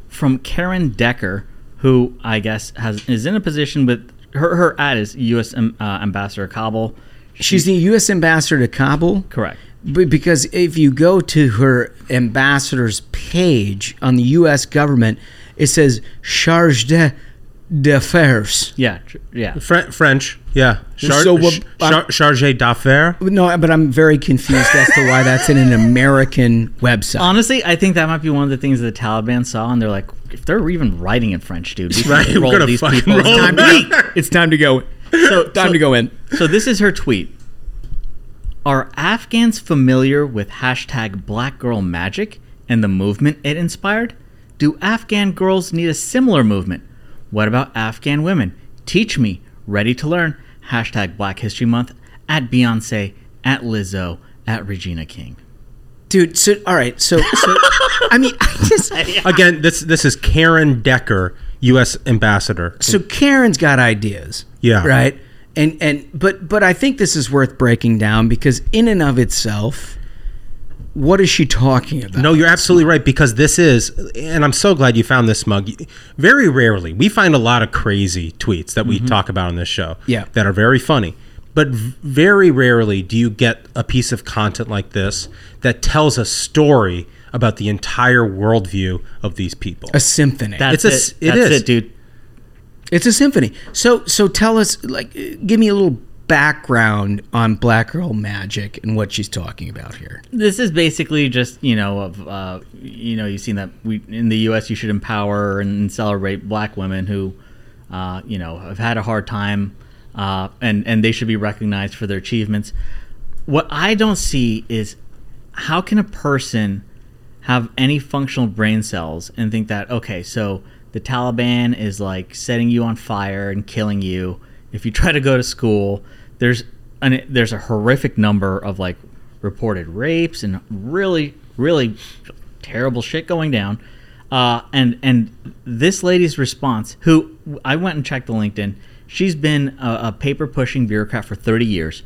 S10: from Karen Decker, who I guess has is in a position with her her ad is U.S. Um, uh, ambassador Kabul.
S7: She's the U.S. ambassador to Kabul.
S10: Correct.
S7: But because if you go to her ambassador's page on the U.S. government, it says charge de d'affaires.
S10: Yeah, yeah.
S8: Fr- French, yeah. Char- so what, char- chargé d'affaires.
S7: No, but I'm very confused as to why that's in an American website.
S10: Honestly, I think that might be one of the things the Taliban saw, and they're like, if they're even writing in French, dude, we right, roll gonna these people. Roll it's, time to, it's, time to, go. So time so, to go in. So this is her tweet. Are Afghans familiar with hashtag Black Girl Magic and the movement it inspired? Do Afghan girls need a similar movement? What about Afghan women? Teach me. Ready to learn. Hashtag Black History Month at Beyonce, at Lizzo, at Regina King.
S7: Dude, so all right, so, so I mean, I just
S8: again, this this is Karen Decker, U.S. ambassador.
S7: So Karen's got ideas,
S8: yeah,
S7: right, and and but but I think this is worth breaking down because in and of itself, what is she talking about?
S8: No, you're absolutely right because this is, and I'm so glad you found this mug. Very rarely, we find a lot of crazy tweets that we mm-hmm. talk about on this show
S7: yeah.
S8: that are very funny. But very rarely do you get a piece of content like this that tells a story about the entire worldview of these people.
S7: A symphony.
S10: That's it's
S7: a,
S10: it. it That's is. it, dude.
S7: It's a symphony. So, so tell us, like, give me a little background on black girl magic and what she's talking about here.
S10: This is basically just you know of uh, you know you've seen that we in the U.S. you should empower and celebrate black women who uh, you know have had a hard time uh, and and they should be recognized for their achievements. What I don't see is how can a person have any functional brain cells and think that okay so the Taliban is like setting you on fire and killing you if you try to go to school there's an there's a horrific number of like reported rapes and really really terrible shit going down. Uh, and and this lady's response, who I went and checked the LinkedIn, she's been a, a paper pushing bureaucrat for 30 years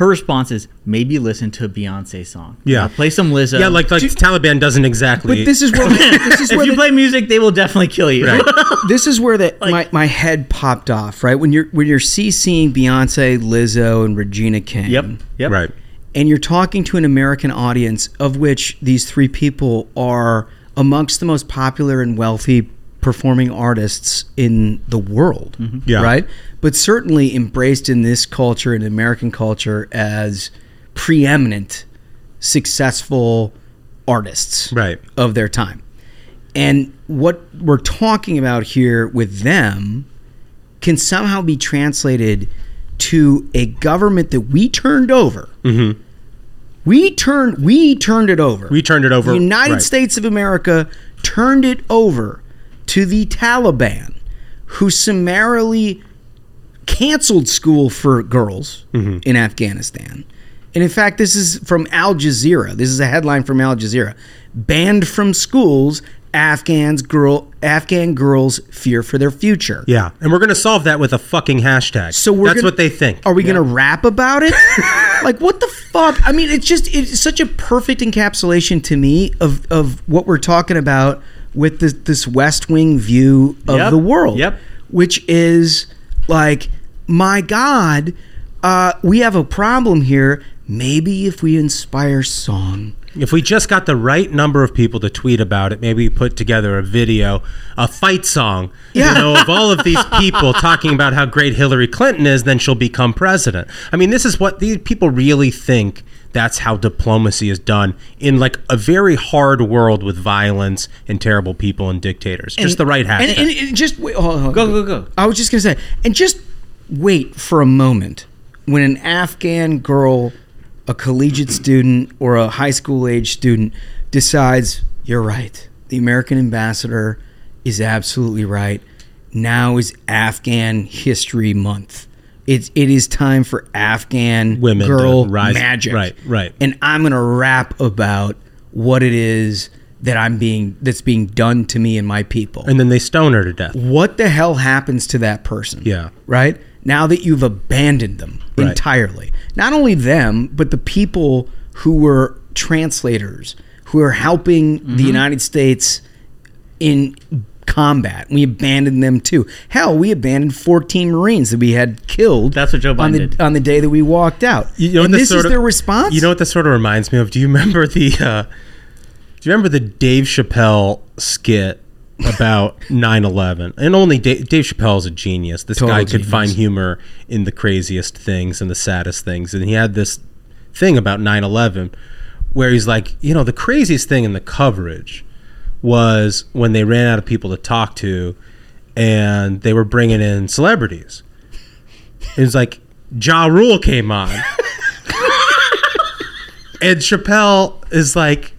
S10: her response is maybe listen to a Beyonce song.
S8: Yeah,
S10: play some Lizzo.
S8: Yeah, like like Do, Taliban doesn't exactly.
S10: But this is where this is where if you the, play music, they will definitely kill you.
S7: Right. this is where that like, my, my head popped off. Right when you're when you're CCing Beyonce, Lizzo, and Regina King.
S10: Yep. Yep.
S8: Right.
S7: And you're talking to an American audience of which these three people are amongst the most popular and wealthy performing artists in the world,
S8: mm-hmm. yeah.
S7: right? But certainly embraced in this culture, in American culture, as preeminent, successful artists
S8: right.
S7: of their time. And what we're talking about here with them can somehow be translated to a government that we turned over. Mm-hmm. We turned we turned it over.
S8: We turned it over.
S7: The United right. States of America turned it over to the Taliban, who summarily canceled school for girls mm-hmm. in Afghanistan. And in fact, this is from Al Jazeera. This is a headline from Al Jazeera. Banned from schools, Afghans girl Afghan girls fear for their future.
S8: Yeah, and we're gonna solve that with a fucking hashtag. So we're that's gonna, what they think.
S7: Are
S8: we yeah.
S7: gonna rap about it? like what the fuck? I mean, it's just it's such a perfect encapsulation to me of of what we're talking about with this, this West Wing view of yep. the world.
S8: Yep.
S7: Which is like, my God, uh, we have a problem here. Maybe if we inspire song.
S8: If we just got the right number of people to tweet about it, maybe put together a video, a fight song, yeah. you know, of all of these people talking about how great Hillary Clinton is, then she'll become president. I mean, this is what these people really think that's how diplomacy is done in like a very hard world with violence and terrible people and dictators. And, just the right
S7: hashtag. And, and, and just wait, hold, go,
S10: go, go, go. I
S7: was just gonna say, and just wait for a moment when an Afghan girl, a collegiate student, or a high school age student decides you're right. The American ambassador is absolutely right. Now is Afghan History Month. It's it is time for Afghan women girl rise, magic.
S8: Right, right.
S7: And I'm gonna rap about what it is that I'm being that's being done to me and my people.
S8: And then they stone her to death.
S7: What the hell happens to that person?
S8: Yeah.
S7: Right? Now that you've abandoned them right. entirely. Not only them, but the people who were translators, who are helping mm-hmm. the United States in combat. We abandoned them too. Hell, we abandoned 14 Marines that we had killed.
S10: That's what Joe Biden
S7: on the,
S10: did.
S7: on the day that we walked out. You know, and this, this is of, their response.
S8: You know what
S7: this
S8: sort of reminds me of? Do you remember the? Uh, do you remember the Dave Chappelle skit about 9-11 and only dave, dave chappelle is a genius this Total guy could genius. find humor in the craziest things and the saddest things and he had this thing about 9-11 where he's like you know the craziest thing in the coverage was when they ran out of people to talk to and they were bringing in celebrities. It was like Ja Rule came on. and Chappelle is like,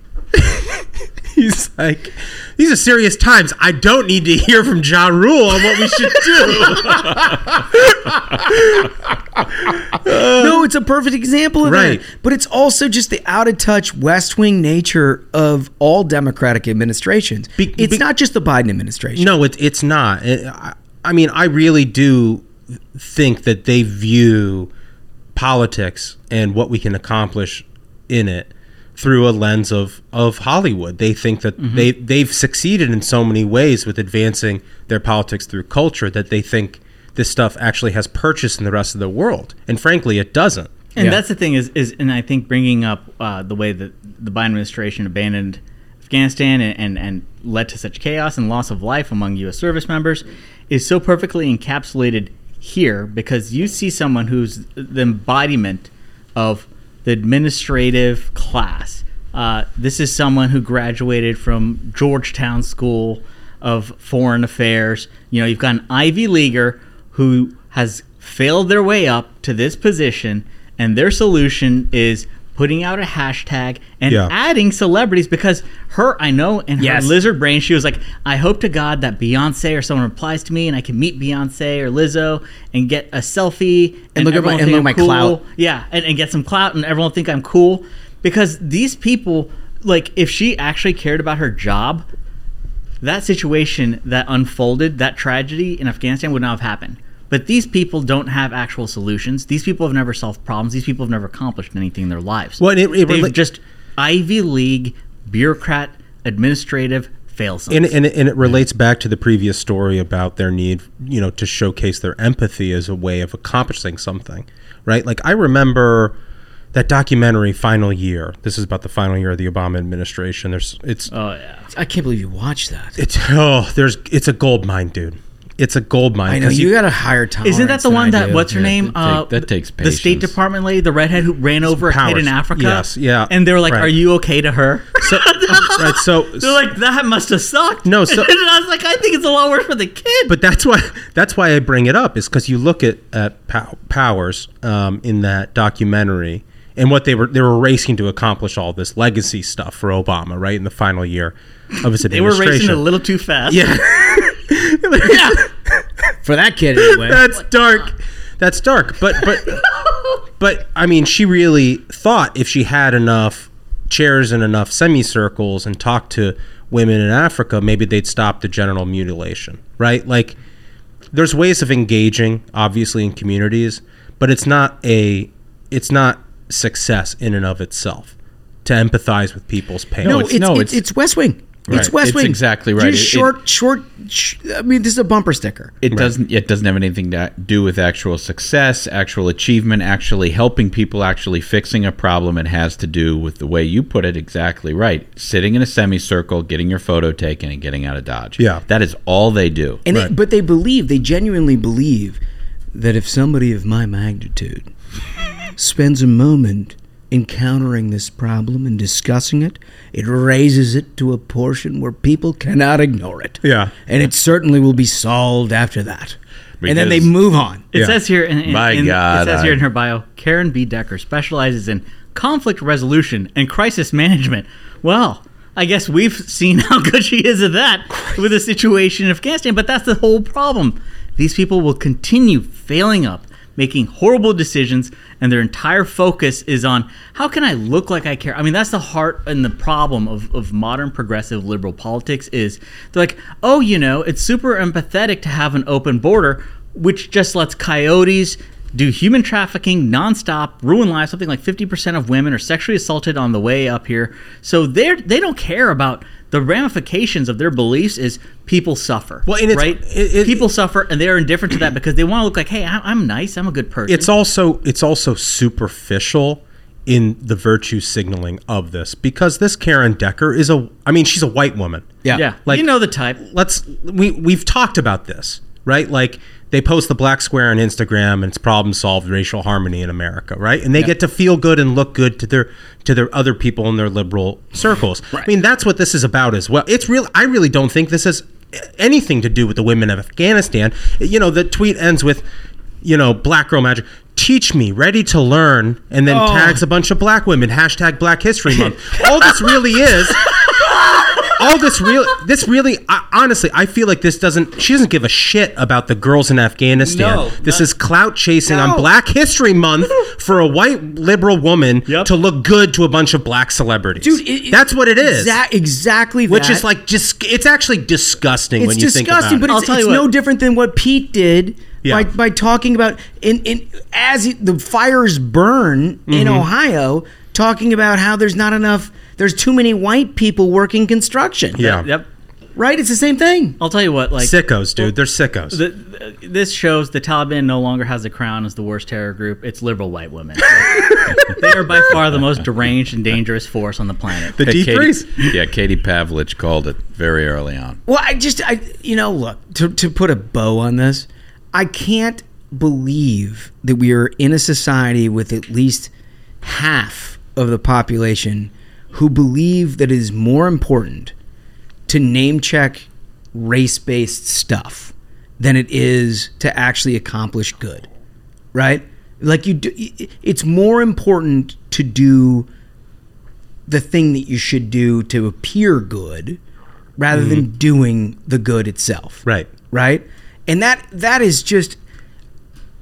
S8: he's like, these are serious times. I don't need to hear from Ja Rule on what we should do.
S7: no, it's a perfect example of right. that. But it's also just the out of touch West Wing nature of all Democratic administrations. Be- it's be- not just the Biden administration.
S8: No, it, it's not. I mean, I really do think that they view politics and what we can accomplish in it through a lens of of Hollywood. They think that mm-hmm. they they've succeeded in so many ways with advancing their politics through culture that they think this stuff actually has purchase in the rest of the world. And frankly, it doesn't.
S10: And yeah. that's the thing is is and I think bringing up uh, the way that the Biden administration abandoned Afghanistan and, and, and led to such chaos and loss of life among U.S. service members is so perfectly encapsulated here because you see someone who's the embodiment of the administrative class. Uh, this is someone who graduated from Georgetown School of Foreign Affairs. You know, you've got an Ivy Leaguer who has failed their way up to this position, and their solution is putting out a hashtag and yeah. adding celebrities because her, I know, and her yes. lizard brain, she was like, I hope to God that Beyonce or someone replies to me and I can meet Beyonce or Lizzo and get a selfie and, and look at my, and look my cool. clout. Yeah, and, and get some clout and everyone think I'm cool because these people, like, if she actually cared about her job, that situation that unfolded, that tragedy in Afghanistan would not have happened but these people don't have actual solutions. These people have never solved problems. These people have never accomplished anything in their lives. Well, it, it, They've it, just Ivy League bureaucrat administrative fails.
S8: And, and, and it relates back to the previous story about their need, you know, to showcase their empathy as a way of accomplishing something, right? Like I remember that documentary final year this is about the final year of the obama administration there's it's
S7: oh yeah i can't believe you watched that
S8: it's oh there's it's a gold mine dude it's a gold mine. I
S7: know you, you got a higher time.
S10: Isn't that the one that what's her yeah, name?
S8: Uh, that, uh, take, that takes patience.
S10: The State Department lady, the redhead who ran over a kid in Africa.
S8: Yes, yeah.
S10: And they were like, right. "Are you okay to her?" So, right, so they're like, "That must have sucked."
S8: No, so
S10: and I was like, "I think it's a lot worse for the kid."
S8: But that's why that's why I bring it up is because you look at at Pow- Powers um, in that documentary and what they were they were racing to accomplish all this legacy stuff for Obama, right in the final year of his administration. they were racing a
S10: little too fast.
S8: Yeah.
S7: yeah. For that kid, anyway.
S8: That's what dark. That's dark. But but but I mean, she really thought if she had enough chairs and enough semicircles and talked to women in Africa, maybe they'd stop the genital mutilation, right? Like, there's ways of engaging, obviously, in communities, but it's not a it's not success in and of itself to empathize with people's pain.
S7: No, it's no, it's, it's, it's West Wing. Right. It's West Wing. It's
S8: exactly right. It,
S7: short, it, short. Sh- I mean, this is a bumper sticker.
S8: It right. doesn't. It doesn't have anything to do with actual success, actual achievement, actually helping people, actually fixing a problem. It has to do with the way you put it. Exactly right. Sitting in a semicircle, getting your photo taken, and getting out of dodge.
S7: Yeah,
S8: that is all they do.
S7: And right. they, but they believe. They genuinely believe that if somebody of my magnitude spends a moment encountering this problem and discussing it, it raises it to a portion where people cannot ignore it.
S8: Yeah.
S7: And
S8: it
S7: certainly will be solved after that. Because and then they move on.
S10: It yeah. says here in, in, My in, God, it says here in her bio, Karen B. Decker specializes in conflict resolution and crisis management. Well, I guess we've seen how good she is at that Christ. with the situation in Afghanistan, but that's the whole problem. These people will continue failing up making horrible decisions, and their entire focus is on how can I look like I care. I mean, that's the heart and the problem of, of modern progressive liberal politics is they're like, oh, you know, it's super empathetic to have an open border, which just lets coyotes do human trafficking nonstop, ruin lives. Something like 50% of women are sexually assaulted on the way up here. So they they don't care about the ramifications of their beliefs is people suffer. Well, right, it, it, people it, suffer, and they're indifferent to that because they want to look like, hey, I'm nice, I'm a good person.
S8: It's also it's also superficial in the virtue signaling of this because this Karen Decker is a I mean she's a white woman.
S10: Yeah. yeah. Like you know the type.
S8: Let's we we've talked about this, right? Like they post the black square on Instagram and it's problem solved racial harmony in America, right? And they get to feel good and look good to their to their other people in their liberal circles. Right. I mean, that's what this is about as well. It's real I really don't think this has anything to do with the women of Afghanistan. You know, the tweet ends with you know, black girl magic. Teach me, ready to learn, and then oh. tags a bunch of black women. Hashtag Black History Month. All this really is all this real this really I, honestly I feel like this doesn't she doesn't give a shit about the girls in Afghanistan. No, this not, is clout chasing no. on Black History Month for a white liberal woman yep. to look good to a bunch of black celebrities. Dude, it, that's what it is.
S7: Exa- exactly
S8: Which is like just it's actually disgusting it's when you disgusting, think about it. It's
S7: disgusting,
S8: but it's, I'll
S7: tell it's you what, no different than what Pete did yeah. by, by talking about in, in as the fires burn mm-hmm. in Ohio, talking about how there's not enough there's too many white people working construction.
S8: Yeah.
S10: Yep.
S7: Right? It's the same thing.
S10: I'll tell you what, like
S8: sickos, dude. They're sickos. The, the,
S10: this shows the Taliban no longer has the crown as the worst terror group. It's liberal white women. they are by far the most deranged and dangerous force on the planet.
S8: The deep Yeah, Katie Pavlich called it very early on.
S7: Well, I just, I, you know, look to to put a bow on this, I can't believe that we are in a society with at least half of the population who believe that it is more important to name check race based stuff than it is to actually accomplish good, right? Like you do, it's more important to do the thing that you should do to appear good rather mm-hmm. than doing the good itself.
S8: Right.
S7: Right. And that that is just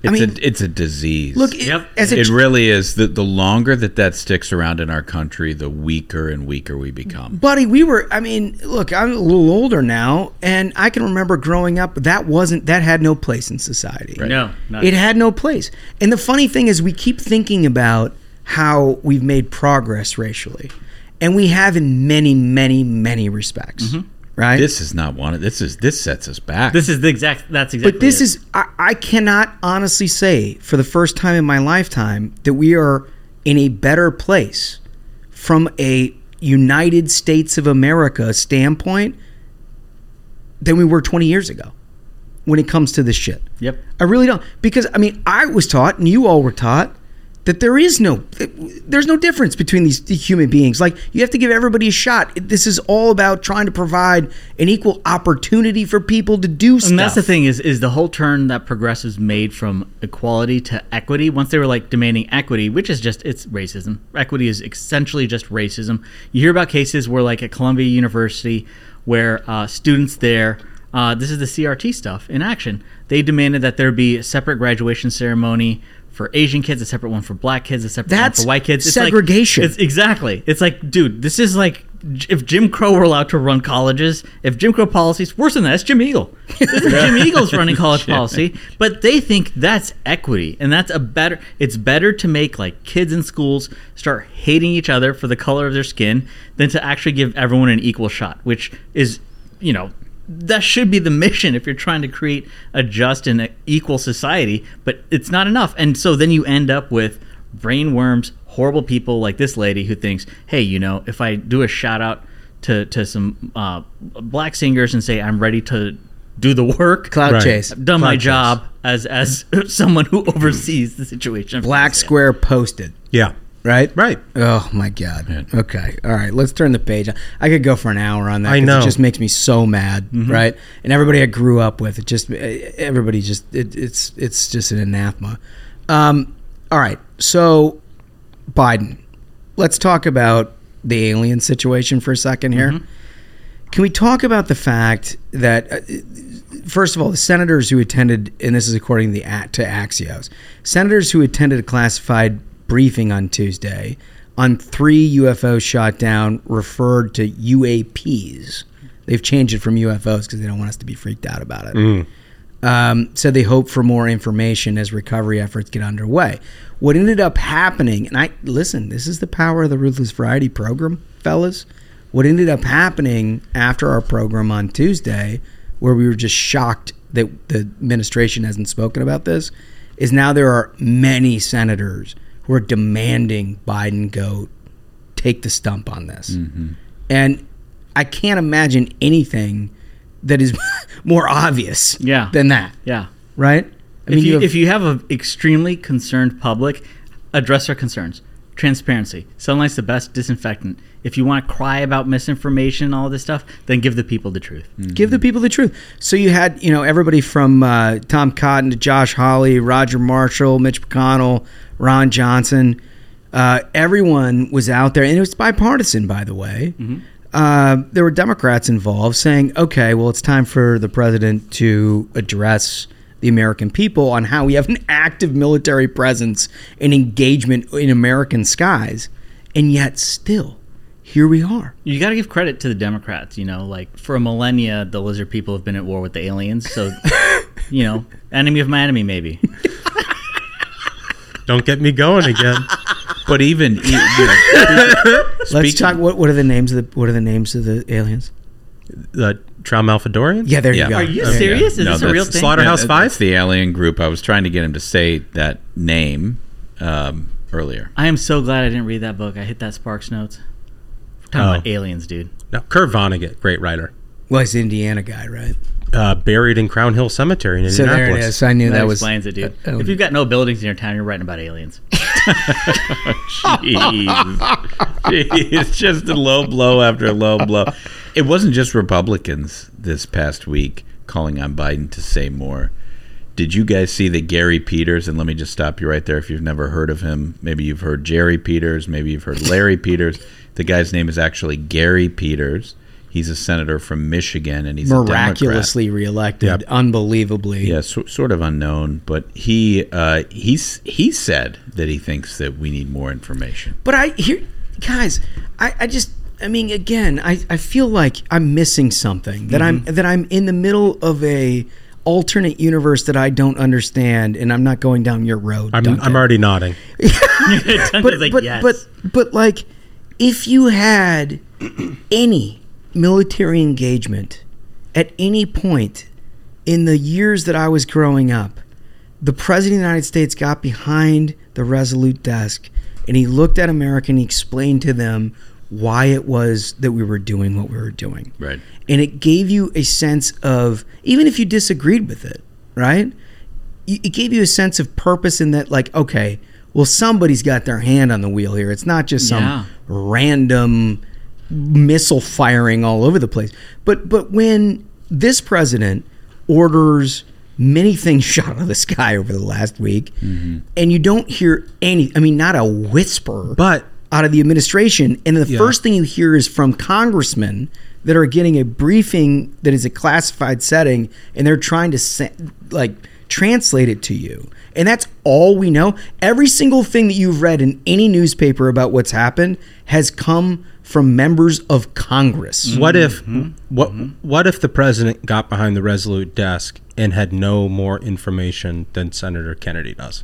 S8: it's I mean, a, it's a disease.
S7: Look,
S8: it, yep. as it, it really is. The, the longer that that sticks around in our country, the weaker and weaker we become.
S7: Buddy, we were. I mean, look, I'm a little older now, and I can remember growing up. That wasn't that had no place in society.
S10: Right. No,
S7: it had no place. And the funny thing is, we keep thinking about how we've made progress racially, and we have in many, many, many respects. Mm-hmm
S8: right? This is not one. Of, this is this sets us back.
S10: This is the exact. That's exactly. But
S7: this it. is. I, I cannot honestly say for the first time in my lifetime that we are in a better place from a United States of America standpoint than we were 20 years ago when it comes to this shit.
S10: Yep.
S7: I really don't because I mean I was taught and you all were taught that there is no there's no difference between these human beings like you have to give everybody a shot this is all about trying to provide an equal opportunity for people to do
S10: and
S7: stuff
S10: and that's the thing is is the whole turn that progressives made from equality to equity once they were like demanding equity which is just it's racism equity is essentially just racism you hear about cases where like at columbia university where uh, students there uh, this is the crt stuff in action they demanded that there be a separate graduation ceremony for Asian kids, a separate one for black kids, a separate That's one for white kids.
S7: It's segregation.
S10: Like, it's, exactly. It's like, dude, this is like if Jim Crow were allowed to run colleges, if Jim Crow policies worse than that, it's Jim Eagle. Jim Eagle's running college policy, but they think that's equity and that's a better. It's better to make like kids in schools start hating each other for the color of their skin than to actually give everyone an equal shot, which is you know that should be the mission if you're trying to create a just and equal society, but it's not enough. And so then you end up with brainworms, horrible people like this lady who thinks, hey, you know, if I do a shout out to, to some uh, black singers and say, I'm ready to do the work,
S7: cloud right. chase,
S10: I've done cloud my chase. job as, as someone who oversees the situation.
S7: Black Square posted.
S8: Yeah.
S7: Right?
S8: Right.
S7: Oh my god. Yeah. Okay. All right. Let's turn the page. I could go for an hour on that.
S8: I know.
S7: It just makes me so mad. Mm-hmm. Right. And everybody I grew up with. It just eh, everybody just it, it's it's just an anathema. Um, all right. So Biden. Let's talk about the alien situation for a second here. Mm-hmm. Can we talk about the fact that, uh, first of all, the senators who attended, and this is according to, the, to Axios, senators who attended a classified briefing on Tuesday on three UFOs shot down referred to UAPs. They've changed it from UFOs because they don't want us to be freaked out about it. Mm. Um, so they hope for more information as recovery efforts get underway. What ended up happening, and I listen, this is the power of the Ruthless Variety program, fellas. What ended up happening after our program on Tuesday, where we were just shocked that the administration hasn't spoken about this, is now there are many senators we're demanding Biden go take the stump on this. Mm-hmm. And I can't imagine anything that is more obvious
S10: yeah.
S7: than that.
S10: Yeah.
S7: Right? I
S10: if mean, you, you have, if you have an extremely concerned public, address their concerns transparency. Sunlight's the best disinfectant. If you want to cry about misinformation and all this stuff, then give the people the truth.
S7: Mm-hmm. Give the people the truth. So you had, you know, everybody from uh, Tom Cotton to Josh Hawley, Roger Marshall, Mitch McConnell, Ron Johnson. Uh, everyone was out there, and it was bipartisan, by the way. Mm-hmm. Uh, there were Democrats involved saying, okay, well, it's time for the president to address – the American people on how we have an active military presence and engagement in American skies, and yet still here we are.
S10: You got to give credit to the Democrats. You know, like for a millennia, the lizard people have been at war with the aliens. So, you know, enemy of my enemy, maybe.
S8: Don't get me going again.
S12: But even you know,
S7: let's talk. What, what are the names of the What are the names of the aliens?
S8: The Tron Malfadorian?
S7: Yeah, there yeah. you go.
S10: Are you okay. serious? Is no, this a real thing?
S12: Slaughterhouse yeah, Five? the alien group. I was trying to get him to say that name um, earlier.
S10: I am so glad I didn't read that book. I hit that Sparks notes. talking oh. about aliens, dude.
S8: No, Kurt Vonnegut, great writer.
S7: Well, he's Indiana guy, right?
S8: Uh, buried in Crown Hill Cemetery in Indianapolis. there it is.
S10: I knew that, that explains was, it, dude. Uh, um, if you've got no buildings in your town, you're writing about aliens.
S12: Jeez. Jeez, just a low blow after a low blow. It wasn't just Republicans this past week calling on Biden to say more. Did you guys see that Gary Peters? And let me just stop you right there. If you've never heard of him, maybe you've heard Jerry Peters, maybe you've heard Larry Peters. The guy's name is actually Gary Peters. He's a senator from Michigan, and he's
S7: miraculously reelected, yep. unbelievably.
S12: Yeah, so, sort of unknown, but he uh, he's he said that he thinks that we need more information.
S7: But I here, guys, I, I just I mean, again, I, I feel like I'm missing something that mm-hmm. I'm that I'm in the middle of a alternate universe that I don't understand, and I'm not going down your road.
S8: I'm, I'm already nodding.
S7: but, like, but, yes. but but like, if you had any military engagement at any point in the years that I was growing up, the president of the United States got behind the Resolute desk and he looked at America and he explained to them why it was that we were doing what we were doing.
S8: Right.
S7: And it gave you a sense of, even if you disagreed with it, right? It gave you a sense of purpose in that, like, okay, well, somebody's got their hand on the wheel here. It's not just some yeah. random missile firing all over the place. But but when this president orders many things shot out of the sky over the last week, mm-hmm. and you don't hear any, I mean, not a whisper, but out of the administration. And the yeah. first thing you hear is from congressmen that are getting a briefing that is a classified setting and they're trying to like translate it to you. And that's all we know. Every single thing that you've read in any newspaper about what's happened has come from members of Congress.
S8: Mm-hmm. What if mm-hmm. what mm-hmm. what if the president got behind the resolute desk and had no more information than Senator Kennedy does?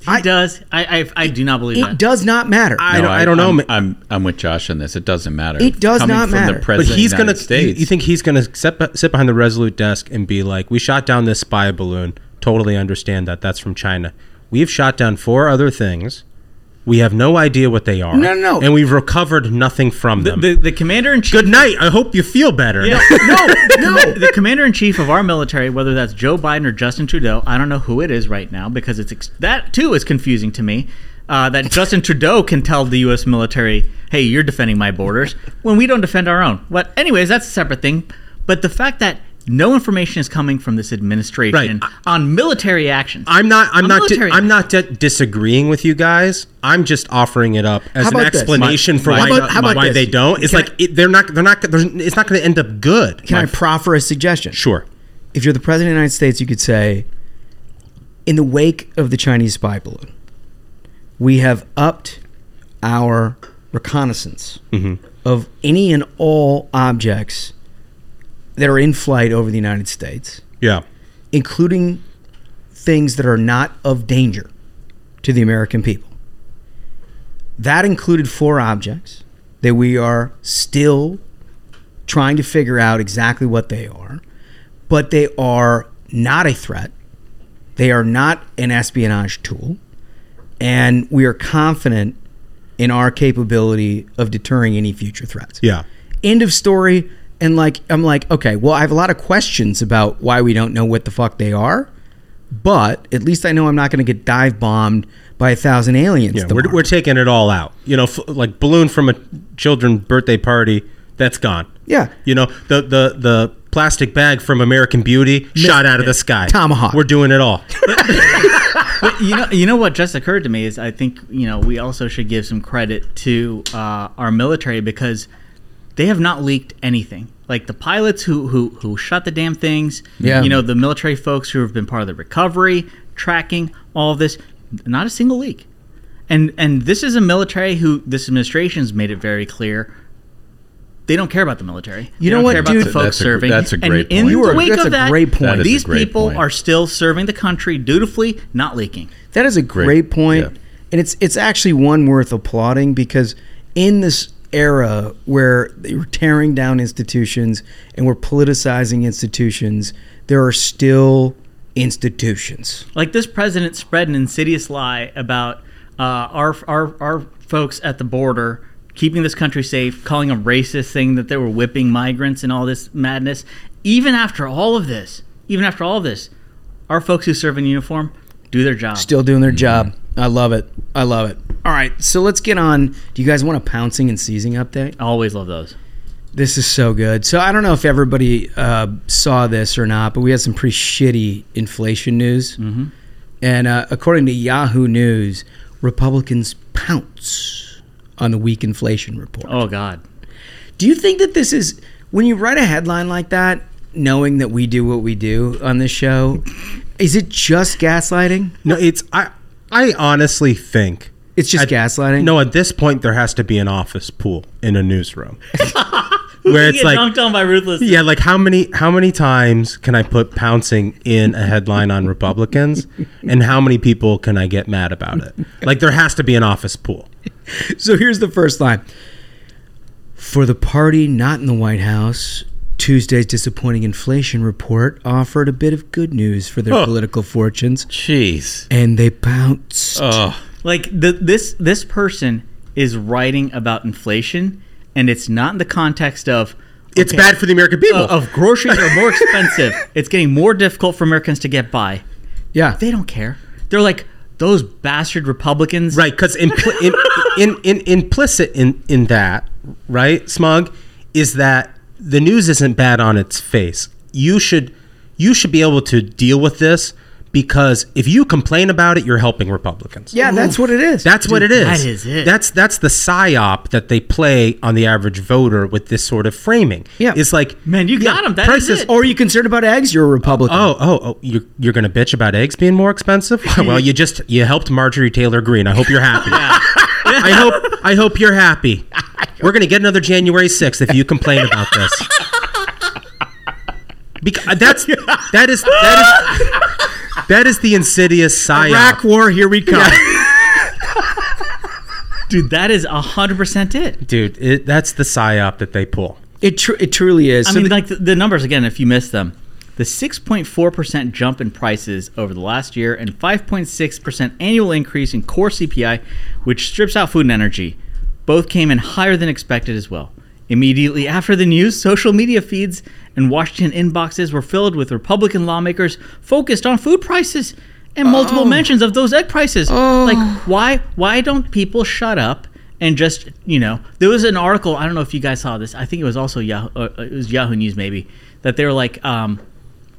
S10: He I, does. I, I, I do not believe
S7: it
S10: that.
S7: does not matter.
S8: I, don't, I, don't
S12: know.
S8: I'm,
S12: I'm I'm with Josh on this. It doesn't matter.
S7: It does Coming not from matter. The
S8: president but he's going to. You, you think he's going to sit, sit behind the resolute desk and be like, "We shot down this spy balloon. Totally understand that. That's from China. We've shot down four other things. We have no idea what they are.
S7: No, no,
S8: and we've recovered nothing from them.
S10: The, the, the commander in chief.
S8: Good night. I hope you feel better.
S10: Yeah. no, no. the commander in chief of our military, whether that's Joe Biden or Justin Trudeau, I don't know who it is right now because it's ex- that too is confusing to me. Uh, that Justin Trudeau can tell the U.S. military, "Hey, you're defending my borders," when we don't defend our own. But anyways, that's a separate thing. But the fact that no information is coming from this administration right. on military actions.
S8: I'm not. I'm not. Di- I'm not di- disagreeing with you guys. I'm just offering it up as an explanation my, for why, about, why they don't. It's Can like I, it, they're not. They're not. It's not going to end up good.
S7: Can my I proffer a suggestion?
S8: Sure.
S7: If you're the president of the United States, you could say, in the wake of the Chinese spy balloon, we have upped our reconnaissance mm-hmm. of any and all objects that are in flight over the United States.
S8: Yeah.
S7: Including things that are not of danger to the American people. That included four objects that we are still trying to figure out exactly what they are, but they are not a threat. They are not an espionage tool. And we are confident in our capability of deterring any future threats.
S8: Yeah.
S7: End of story and like I'm like, okay, well, I have a lot of questions about why we don't know what the fuck they are, but at least I know I'm not going to get dive bombed by a thousand aliens. Yeah,
S8: we're, we're, taking it all out. You know, f- like balloon from a children birthday party, that's gone.
S7: Yeah,
S8: you know the the the plastic bag from American Beauty shot out of the sky.
S7: Tomahawk.
S8: We're doing it all.
S10: but you know, you know what just occurred to me is I think you know we also should give some credit to uh, our military because they have not leaked anything. Like the pilots who who who shot the damn things, yeah. you know, the military folks who have been part of the recovery, tracking, all of this, not a single leak. And and this is a military who this administration's made it very clear they don't care about the military.
S7: You they
S10: know
S7: what,
S10: care
S7: dude?
S10: About the folks
S12: that's a,
S10: serving.
S12: That's a
S10: great and point.
S12: In the wake that's of
S10: that, a great point. these great people point. are still serving the country dutifully, not leaking.
S7: That is a great, great point, yeah. and it's it's actually one worth applauding because in this era where they were tearing down institutions and we're politicizing institutions, there are still institutions.
S10: Like this president spread an insidious lie about uh, our, our, our folks at the border keeping this country safe, calling a racist thing that they were whipping migrants and all this madness. Even after all of this, even after all of this, our folks who serve in uniform do their job.
S7: Still doing their mm-hmm. job. I love it. I love it. All right, so let's get on. Do you guys want a pouncing and seizing update?
S10: I always love those.
S7: This is so good. So I don't know if everybody uh, saw this or not, but we had some pretty shitty inflation news. Mm-hmm. And uh, according to Yahoo News, Republicans pounce on the weak inflation report.
S10: Oh God!
S7: Do you think that this is when you write a headline like that, knowing that we do what we do on this show? Is it just gaslighting?
S8: No, it's I. I honestly think
S7: it's just at, gaslighting.
S8: No, at this point there has to be an office pool in a newsroom.
S10: Where it's like dunked on by ruthless.
S8: Yeah, like how many how many times can I put pouncing in a headline on Republicans, and how many people can I get mad about it? Like there has to be an office pool.
S7: So here's the first line: For the party not in the White House, Tuesday's disappointing inflation report offered a bit of good news for their oh, political fortunes.
S8: Jeez.
S7: And they bounced. Oh.
S10: Like the, this this person is writing about inflation, and it's not in the context of
S8: okay, it's bad for the American people. Uh,
S10: of groceries are more expensive. It's getting more difficult for Americans to get by.
S8: Yeah,
S10: they don't care. They're like those bastard Republicans.
S8: Right, because impl- in, in, in, implicit in in that right smug is that the news isn't bad on its face. You should you should be able to deal with this because if you complain about it, you're helping Republicans.
S7: Yeah, that's what it is.
S8: That's Dude, what it is. That is it. That's that's the psyop that they play on the average voter with this sort of framing.
S7: Yeah,
S8: it's like
S10: man, you got yeah, them. That it.
S7: or are you concerned about eggs? You're a Republican.
S8: Oh, oh, oh you're you're gonna bitch about eggs being more expensive? well, you just you helped Marjorie Taylor Greene. I hope you're happy. yeah. I hope I hope you're happy. We're gonna get another January 6th if you complain about this. Because uh, that's that is that is that is the insidious psyop. Iraq
S7: War, here we come.
S10: Dude, that is 100% it.
S8: Dude, it, that's the psyop that they pull.
S7: It, tr- it truly is.
S10: I so mean, the, like the, the, numbers, again, if you miss them, the 6.4% jump in prices over the last year and 5.6% annual increase in core CPI, which strips out food and energy, both came in higher than expected as well. Immediately after the news, social media feeds and Washington inboxes were filled with Republican lawmakers focused on food prices and multiple oh. mentions of those egg prices. Oh. Like why why don't people shut up and just, you know, there was an article, I don't know if you guys saw this. I think it was also Yahoo uh, uh, it was Yahoo News maybe that they were like um,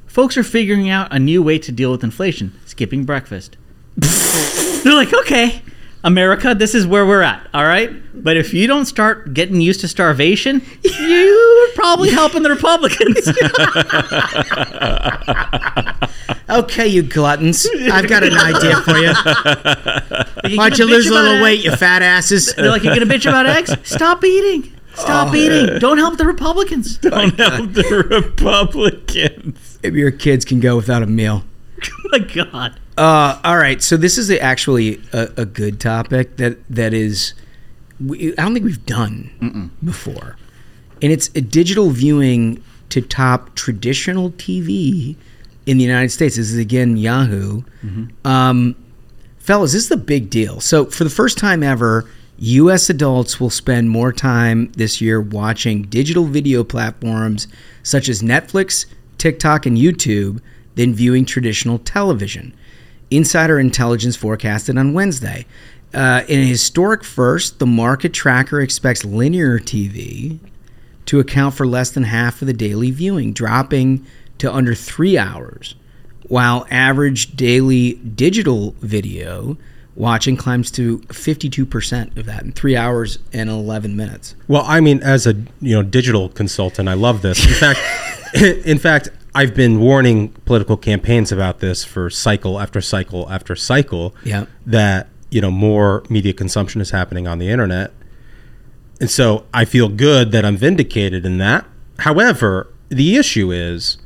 S10: folks are figuring out a new way to deal with inflation, skipping breakfast. They're like, "Okay, America, this is where we're at, all right? But if you don't start getting used to starvation, you're probably helping the Republicans.
S7: okay, you gluttons. I've got an idea for you. Why don't you lose a little weight, you fat asses?
S10: They're like, you're going to bitch about eggs? Stop eating. Stop oh, eating. Don't help the Republicans.
S12: Don't help the Republicans.
S7: Maybe your kids can go without a meal.
S10: Oh my God.
S7: Uh, all right, so this is actually a, a good topic that that is, I don't think we've done Mm-mm. before, and it's a digital viewing to top traditional TV in the United States. This is again Yahoo. Mm-hmm. Um, fellas, this is the big deal. So for the first time ever, U.S. adults will spend more time this year watching digital video platforms such as Netflix, TikTok, and YouTube than viewing traditional television. Insider intelligence forecasted on Wednesday. Uh, in a historic first, the market tracker expects linear TV to account for less than half of the daily viewing, dropping to under three hours, while average daily digital video watching climbs to 52% of that in three hours and 11 minutes
S8: well i mean as a you know digital consultant i love this in fact in fact I've been warning political campaigns about this for cycle after cycle after cycle.
S7: Yeah.
S8: That, you know, more media consumption is happening on the internet. And so I feel good that I'm vindicated in that. However, the issue is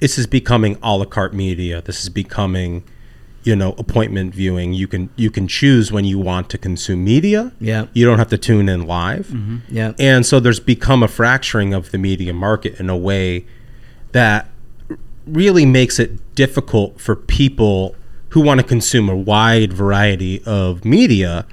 S8: this is becoming a la carte media. This is becoming, you know, appointment viewing. You can you can choose when you want to consume media.
S7: Yeah.
S8: You don't have to tune in live. Mm-hmm.
S7: Yeah.
S8: And so there's become a fracturing of the media market in a way that really makes it difficult for people who want to consume a wide variety of media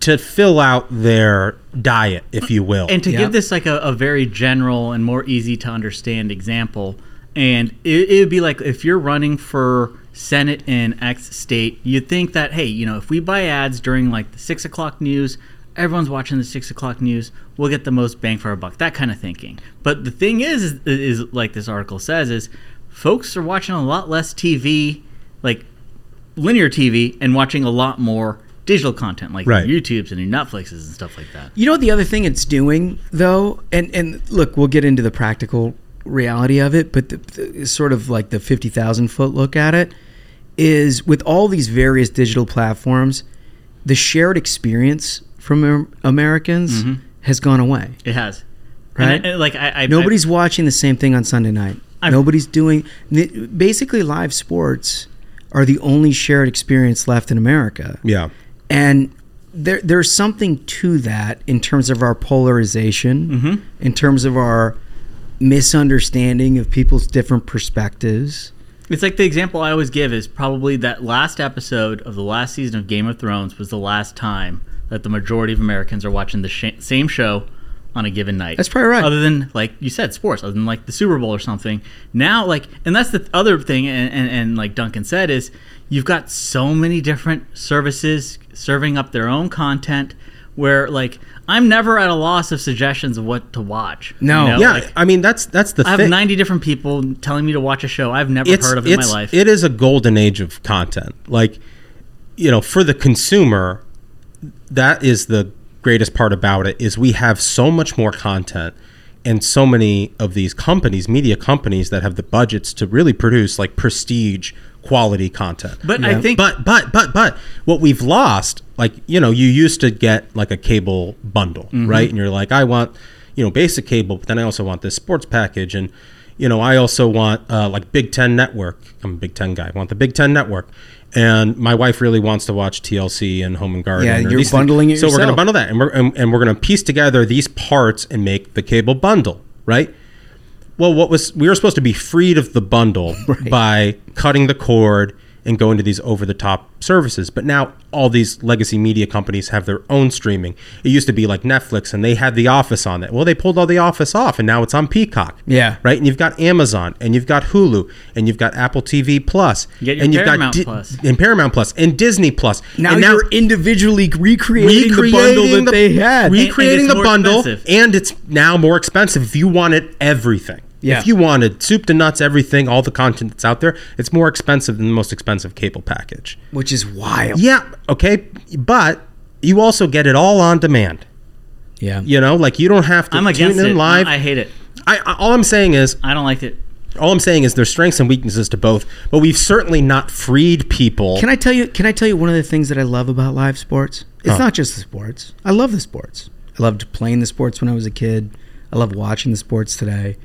S8: to fill out their diet, if you will.
S10: And to yep. give this like a, a, very general and more easy to understand example, and it would be like if you're running for Senate in X state, you'd think that, hey, you know, if we buy ads during like the six o'clock news, everyone's watching the six o'clock news. We'll get the most bang for our buck. That kind of thinking. But the thing is, is, is like this article says, is folks are watching a lot less TV, like linear TV, and watching a lot more digital content like right. YouTube's and your Netflixes and stuff like that.
S7: You know the other thing it's doing though, and and look, we'll get into the practical reality of it, but the, the sort of like the fifty thousand foot look at it is with all these various digital platforms, the shared experience from Americans mm-hmm. has gone away.
S10: It has,
S7: right?
S10: I, like I, I
S7: nobody's
S10: I,
S7: watching the same thing on Sunday night. i nobody's doing basically live sports are the only shared experience left in America.
S8: Yeah,
S7: and there there's something to that in terms of our polarization, mm-hmm. in terms of our misunderstanding of people's different perspectives.
S10: It's like the example I always give is probably that last episode of the last season of Game of Thrones was the last time that the majority of Americans are watching the sh- same show on a given night.
S7: That's probably right.
S10: Other than like you said, sports. Other than like the Super Bowl or something. Now, like, and that's the other thing. And, and, and like Duncan said, is you've got so many different services serving up their own content. Where like I'm never at a loss of suggestions of what to watch.
S8: No, you know? yeah, like, I mean that's that's the.
S10: I
S8: have
S10: 90 different people telling me to watch a show I've never it's, heard of in my life.
S8: It is a golden age of content. Like, you know, for the consumer, that is the greatest part about it is we have so much more content and so many of these companies, media companies that have the budgets to really produce like prestige quality content.
S10: But yeah. I think
S8: but but but but what we've lost like you know you used to get like a cable bundle, mm-hmm. right? And you're like I want you know basic cable, but then I also want this sports package and you know I also want uh, like Big 10 network. I'm a Big 10 guy. I want the Big 10 network and my wife really wants to watch TLC and Home and Garden. Yeah,
S7: you're bundling
S8: things.
S7: it. So
S8: we're going to bundle that, and we're and, and we're going to piece together these parts and make the cable bundle, right? Well, what was we were supposed to be freed of the bundle right. by cutting the cord and go into these over the top services. But now all these legacy media companies have their own streaming. It used to be like Netflix and they had The Office on that. Well, they pulled all The Office off and now it's on Peacock.
S7: Yeah.
S8: Right? And you've got Amazon and you've got Hulu and you've got Apple TV Plus
S10: and you've Paramount got Di-
S8: and Paramount Plus and Disney Plus.
S7: Now, and you're individually recreating, recreating the bundle that they had.
S8: Recreating and, and the bundle expensive. and it's now more expensive if you wanted everything. Yeah. If you wanted soup to nuts, everything, all the content that's out there, it's more expensive than the most expensive cable package.
S7: Which is wild.
S8: Yeah. Okay. But you also get it all on demand.
S7: Yeah.
S8: You know, like you don't have to I'm against tune in it. live.
S10: I hate it.
S8: I, I all I'm saying is
S10: I don't like it.
S8: All I'm saying is there's strengths and weaknesses to both, but we've certainly not freed people. Can I
S7: tell you? Can I tell you one of the things that I love about live sports? It's Huh. not just the sports. I love the sports. I loved playing the sports when I was a kid. I love watching the sports today.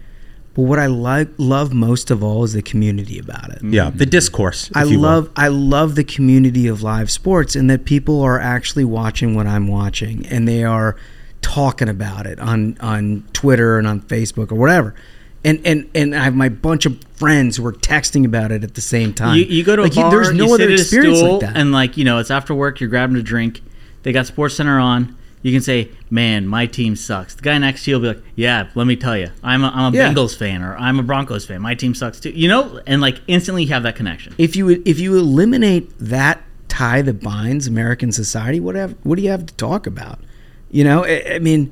S7: But what I like love most of all is the community about it.
S8: Yeah, the discourse.
S7: I love will. I love the community of live sports and that people are actually watching what I'm watching and they are talking about it on on Twitter and on Facebook or whatever. And, and and I have my bunch of friends who are texting about it at the same time.
S10: You, you go to like a bar, you, there's no other experience like that. And like you know, it's after work. You're grabbing a drink. They got SportsCenter on you can say, "Man, my team sucks." The guy next to you will be like, "Yeah, let me tell you, I'm a, I'm a yeah. Bengals fan or I'm a Broncos fan. My team sucks too." You know, and like instantly you have that connection.
S7: If you if you eliminate that tie that binds American society, what have what do you have to talk about? You know, I, I mean,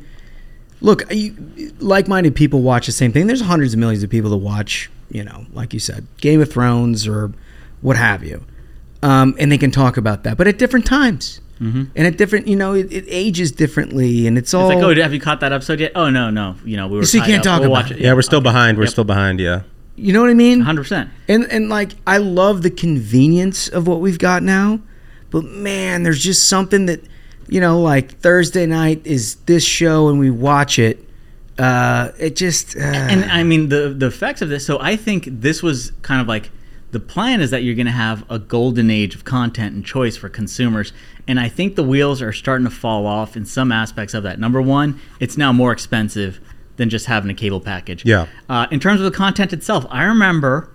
S7: look, you, like-minded people watch the same thing. There's hundreds of millions of people that watch, you know, like you said, Game of Thrones or what have you, um, and they can talk about that, but at different times Mm-hmm. And at different, you know, it, it, ages differently, and it's all. It's
S10: like, oh, have you caught that episode yet? Oh no, no, you know, we were. So
S7: you can't up. talk we'll about
S8: it. it. Yeah, we're still okay. behind. We're yep. still behind. Yeah.
S7: You know what I mean? Hundred
S10: percent.
S7: And and like, I love the convenience of what we've got now, but man, there's just something that, you know, like Thursday night is this show, and we watch it. Uh, it just. Uh, and,
S10: and I mean the the effects of this. So I think this was kind of like the plan is that you're going to have a golden age of content and choice for consumers. And I think the wheels are starting to fall off in some aspects of that. Number one, it's now more expensive than just having a cable package.
S8: Yeah. Uh,
S10: in terms of the content itself, I remember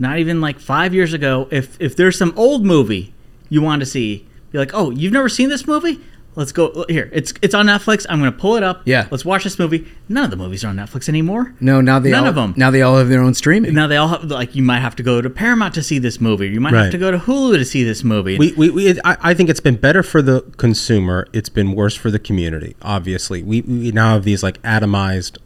S10: not even like five years ago, if if there's some old movie you want to see, you're like, oh, you've never seen this movie? Let's go here. It's it's on Netflix. I'm gonna pull it up.
S8: Yeah.
S10: Let's watch this movie. None of the movies are on Netflix anymore.
S8: No, now they
S10: none
S8: all,
S10: of them.
S8: Now they all have their own streaming.
S10: Now they all have like you might have to go to Paramount to see this movie. You might right. have to go to Hulu to see this movie.
S8: We, we, we I, I, think it's been better for the consumer. It's been worse for the community. Obviously, we, we now have these like atomized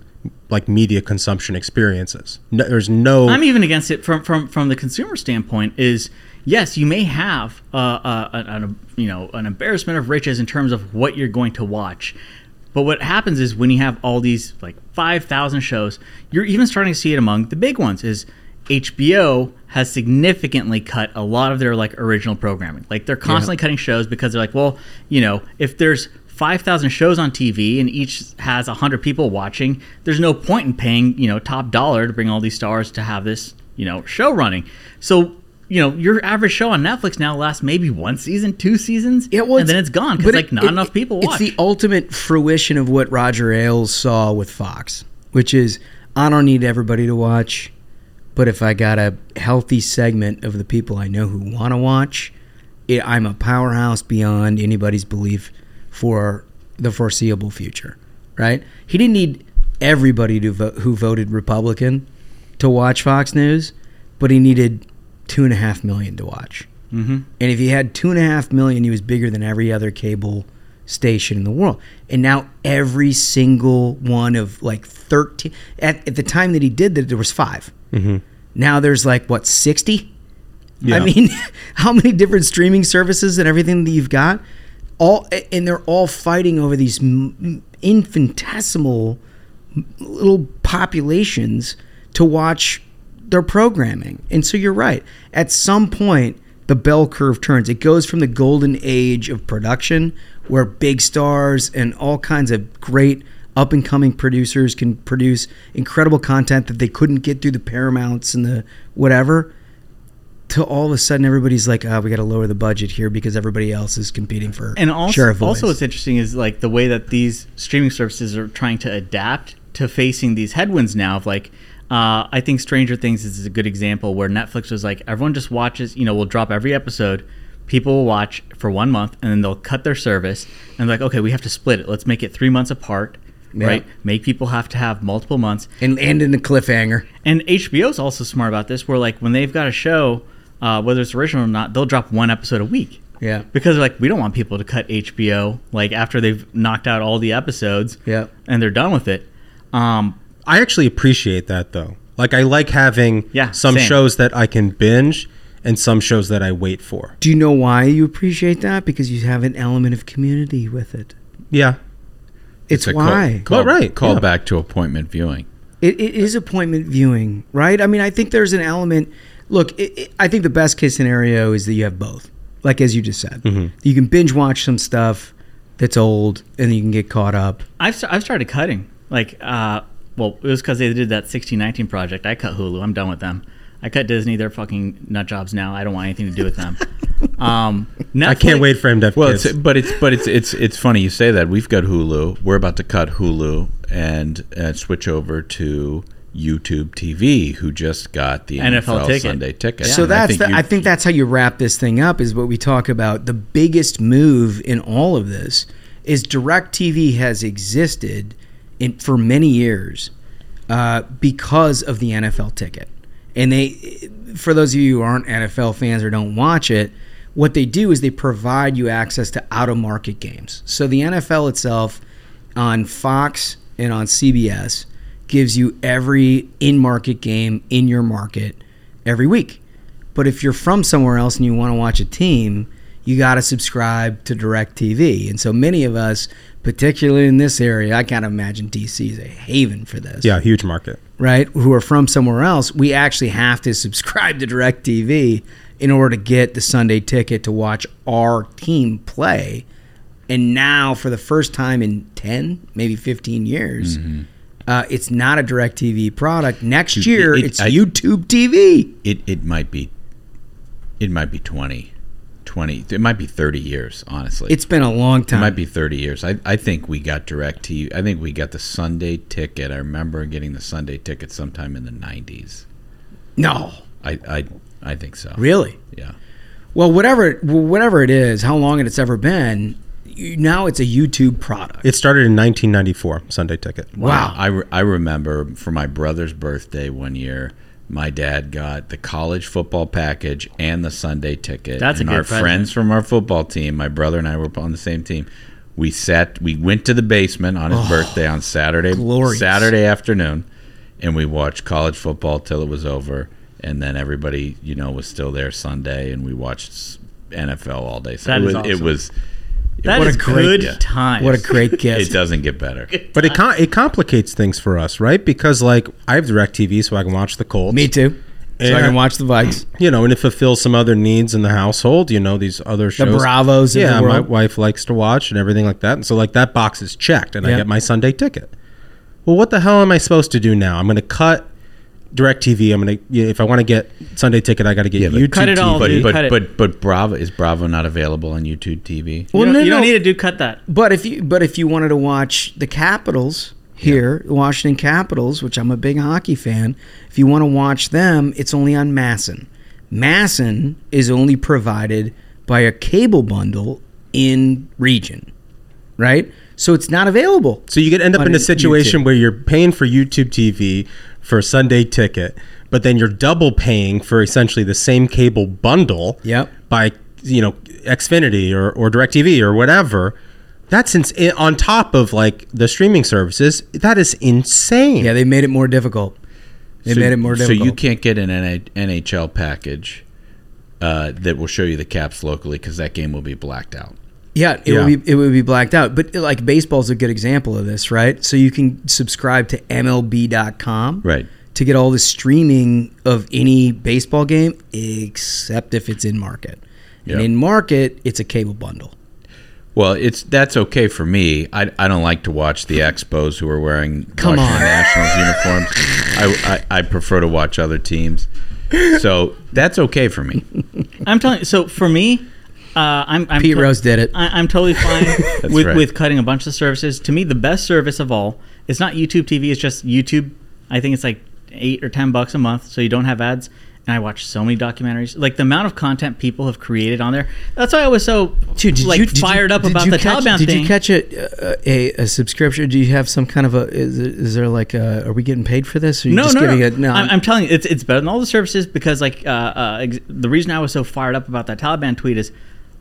S8: like media consumption experiences. No, there's no.
S10: I'm even against it from from from the consumer standpoint. Is yes, you may have uh, uh, an, a, you know an embarrassment of riches in terms of what you're going to watch. But what happens is when you have all these like 5,000 shows, you're even starting to see it among the big ones is HBO has significantly cut a lot of their like original programming. Like they're constantly yeah. cutting shows because they're like, well, you know, if there's 5,000 shows on TV and each has 100 people watching, there's no point in paying, you know, top dollar to bring all these stars to have this, you know, show running. So you know, your average show on Netflix now lasts maybe one season, two seasons, yeah, well, and then it's gone because like not it, enough people. Watch.
S7: It's the ultimate fruition of what Roger Ailes saw with Fox, which is I don't need everybody to watch, but if I got a healthy segment of the people I know who want to watch, it, I'm a powerhouse beyond anybody's belief for the foreseeable future. Right? He didn't need everybody to vo- who voted Republican to watch Fox News, but he needed two and a half million to watch. Mm-hmm. And if he had two and a half million, he was bigger than every other cable station in the world. And now every single one of like 13 at, at the time that he did that there was 5. Mm-hmm. Now there's like what 60? Yeah. I mean, how many different streaming services and everything that you've got? All and they're all fighting over these infinitesimal little populations to watch their programming. And so you're right. At some point, the bell curve turns. It goes from the golden age of production, where big stars and all kinds of great up and coming producers can produce incredible content that they couldn't get through the Paramounts and the whatever, to all of a sudden everybody's like, oh, we got to lower the budget here because everybody else is competing for and
S10: also share also what's interesting is like the way that these streaming services are trying to adapt to facing these headwinds now of like uh, I think Stranger Things is a good example where Netflix was like, everyone just watches, you know, we'll drop every episode. People will watch for one month and then they'll cut their service and like, okay, we have to split it. Let's make it three months apart, yeah. right? Make people have to have multiple months
S7: and end in a cliffhanger.
S10: And HBO's also smart about this, where like when they've got a show, uh, whether it's original or not, they'll drop one episode a week.
S7: Yeah.
S10: Because like we don't want people to cut HBO like after they've knocked out all the episodes.
S7: Yeah.
S10: And they're done with it.
S8: Um, I actually appreciate that though. Like I like having yeah, some same. shows that I can binge and some shows that I wait for.
S7: Do you know why you appreciate that? Because you have an element of community with it.
S8: Yeah.
S7: It's, it's why.
S12: Call, call, well, right. Call yeah. back to appointment viewing.
S7: It, it is appointment viewing, right? I mean, I think there's an element. Look, it, it, I think the best case scenario is that you have both. Like as you just said, mm-hmm. you can binge watch some stuff that's old, and you can get caught up.
S10: I've I've started cutting. Like uh, well, it was because they did that 1619 project. I cut Hulu. I'm done with them. I cut Disney. They're fucking nut jobs now. I don't want anything to do with them.
S8: Um, Netflix, I can't wait for him to. Have well,
S12: kids. It's, but it's but it's it's it's funny you say that. We've got Hulu. We're about to cut Hulu and uh, switch over to YouTube TV, who just got the NFL, NFL ticket. Sunday ticket.
S7: So that's I think, the, I think that's how you wrap this thing up. Is what we talk about. The biggest move in all of this is DirecTV has existed in, for many years uh, because of the NFL ticket. And they, for those of you who aren't NFL fans or don't watch it, what they do is they provide you access to out of market games. So the NFL itself on Fox and on CBS gives you every in market game in your market every week. But if you're from somewhere else and you want to watch a team, you got to subscribe to DirecTV, And so many of us, particularly in this area, I kind of imagine DC is a haven for this.
S8: Yeah, huge market.
S7: Right? Who are from somewhere else, we actually have to subscribe to DirecTV in order to get the Sunday ticket to watch our team play. And now, for the first time in 10, maybe 15 years, mm-hmm. Uh, it's not a DirecTV product. Next year, it, it, it's I, YouTube TV.
S12: It it might be, it might be twenty. 20 it might be 30 years honestly
S7: it's been a long time it
S12: might be 30 years i, I think we got direct to you. i think we got the sunday ticket i remember getting the sunday ticket sometime in the 90s
S7: no
S12: i i, I think so
S7: really
S12: yeah
S7: well whatever whatever it is how long it's ever been now it's a YouTube product.
S8: It started in 1994, Sunday Ticket.
S7: Wow.
S12: wow.
S7: I, re-
S12: I remember for my brother's birthday one year, my dad got the college football package and the Sunday ticket.
S7: That's
S12: and a good our present. friends from our football team. My brother and I were on the same team. We sat. We went to the basement on his oh, birthday on Saturday glorious. Saturday afternoon, and we watched college football till it was over. And then everybody, you know, was still there Sunday, and we watched NFL all day. So that was, awesome. it was
S10: that what is a great, good time.
S7: What a great gift.
S12: it doesn't get better.
S8: But it com- it complicates things for us, right? Because like I have direct TV so I can watch the Colts.
S7: Me too. So I can watch the Vikes.
S8: You know, and it fulfills some other needs in the household, you know, these other shows.
S7: The Bravos. Yeah, the
S8: my wife likes to watch and everything like that. And so like that box is checked and I get my Sunday ticket. Well, what the hell am I supposed to do now? I'm going to cut DirecTV. I'm gonna if I want to get Sunday Ticket, I got to get yeah, YouTube. Cut it TV. all,
S12: but, dude, but, cut but, it. but but Bravo is Bravo not available on YouTube TV?
S10: Well, you, no, you no. don't need to do cut that.
S7: But if you but if you wanted to watch the Capitals here, yeah. Washington Capitals, which I'm a big hockey fan, if you want to watch them, it's only on MASN. MASN is only provided by a cable bundle in region right? So it's not available.
S8: So you could end up in a situation YouTube. where you're paying for YouTube TV for a Sunday ticket, but then you're double paying for essentially the same cable bundle.
S7: Yep.
S8: By you know Xfinity or or Directv or whatever. That's ins- eh, on top of like the streaming services. That is insane.
S7: Yeah, they made it more difficult. They so, made it more difficult. So
S12: you can't get an NHL package uh, that will show you the Caps locally because that game will be blacked out.
S7: Yeah, it yeah. would be it would be blacked out. But like baseball's a good example of this, right? So you can subscribe to MLB.com,
S8: right,
S7: to get all the streaming of any baseball game except if it's in market. Yep. And in market, it's a cable bundle.
S12: Well, it's that's okay for me. I, I don't like to watch the Expos who are wearing Come Washington on. Nationals uniforms. I, I, I prefer to watch other teams. So that's okay for me.
S10: I'm telling you. So for me, uh, I'm, I'm
S7: Pete Rose did it.
S10: I, am totally fine with, right. with cutting a bunch of services. To me, the best service of all is not YouTube TV. It's just YouTube. I think it's like eight or ten bucks a month, so you don't have ads. And I watch so many documentaries. Like the amount of content people have created on there. That's why I was so Dude, did like you, fired you, up about the catch, Taliban did
S7: thing. Did you catch a, a, a subscription? Do you have some kind of a? Is, is there like a? Are we getting paid for this?
S10: Or no, no, no. no. I'm, I'm, telling you, it's it's better than all the services because like uh, uh, the reason I was so fired up about that Taliban tweet is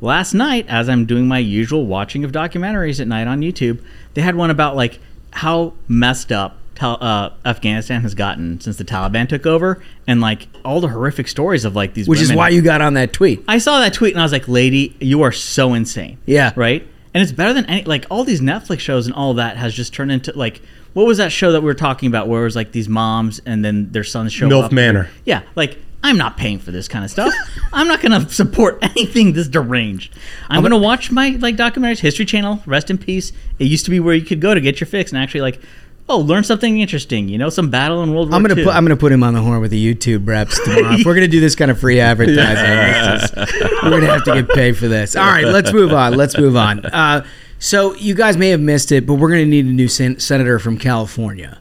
S10: last night, as I'm doing my usual watching of documentaries at night on YouTube, they had one about like how messed up uh, Afghanistan has gotten since the Taliban took over, and like all the horrific stories of like these.
S7: Which
S10: women.
S7: is why you got on that tweet.
S10: I saw that tweet and I was like, "Lady, you are so insane."
S7: Yeah.
S10: Right. And it's better than any like all these Netflix shows and all that has just turned into like what was that show that we were talking about where it was like these moms and then their sons show Milf up.
S8: Milf Manor.
S10: Yeah, like I'm not paying for this kind of stuff. I'm not going to support anything this deranged. I'm, going to watch my like documentaries. History Channel, rest in peace. It used to be where you could go to get your fix and actually like oh, learn something interesting. You know, some battle in World
S7: War
S10: I'm
S7: gonna
S10: II.
S7: Put, I'm gonna put him on the horn with the YouTube reps tomorrow. if we're gonna do this kind of free advertising, yeah. we're gonna have to get paid for this. All right, let's move on. Let's move on. Uh, so you guys may have missed it, but we're gonna need a new sen- senator from California.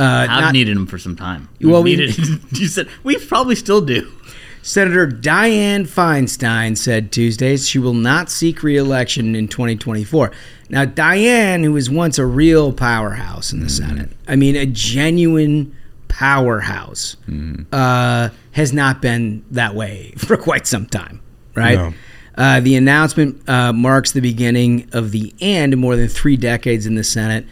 S10: Uh, I've not, needed him for some time.
S7: We well, needed,
S10: we you said we probably still do.
S7: Senator Dianne Feinstein said Tuesday she will not seek reelection in 2024. Now, Dianne, who was once a real powerhouse in the mm-hmm. Senate, I mean, a genuine powerhouse, mm-hmm. uh, has not been that way for quite some time, right? No. Uh, the announcement uh, marks the beginning of the end more than three decades in the Senate.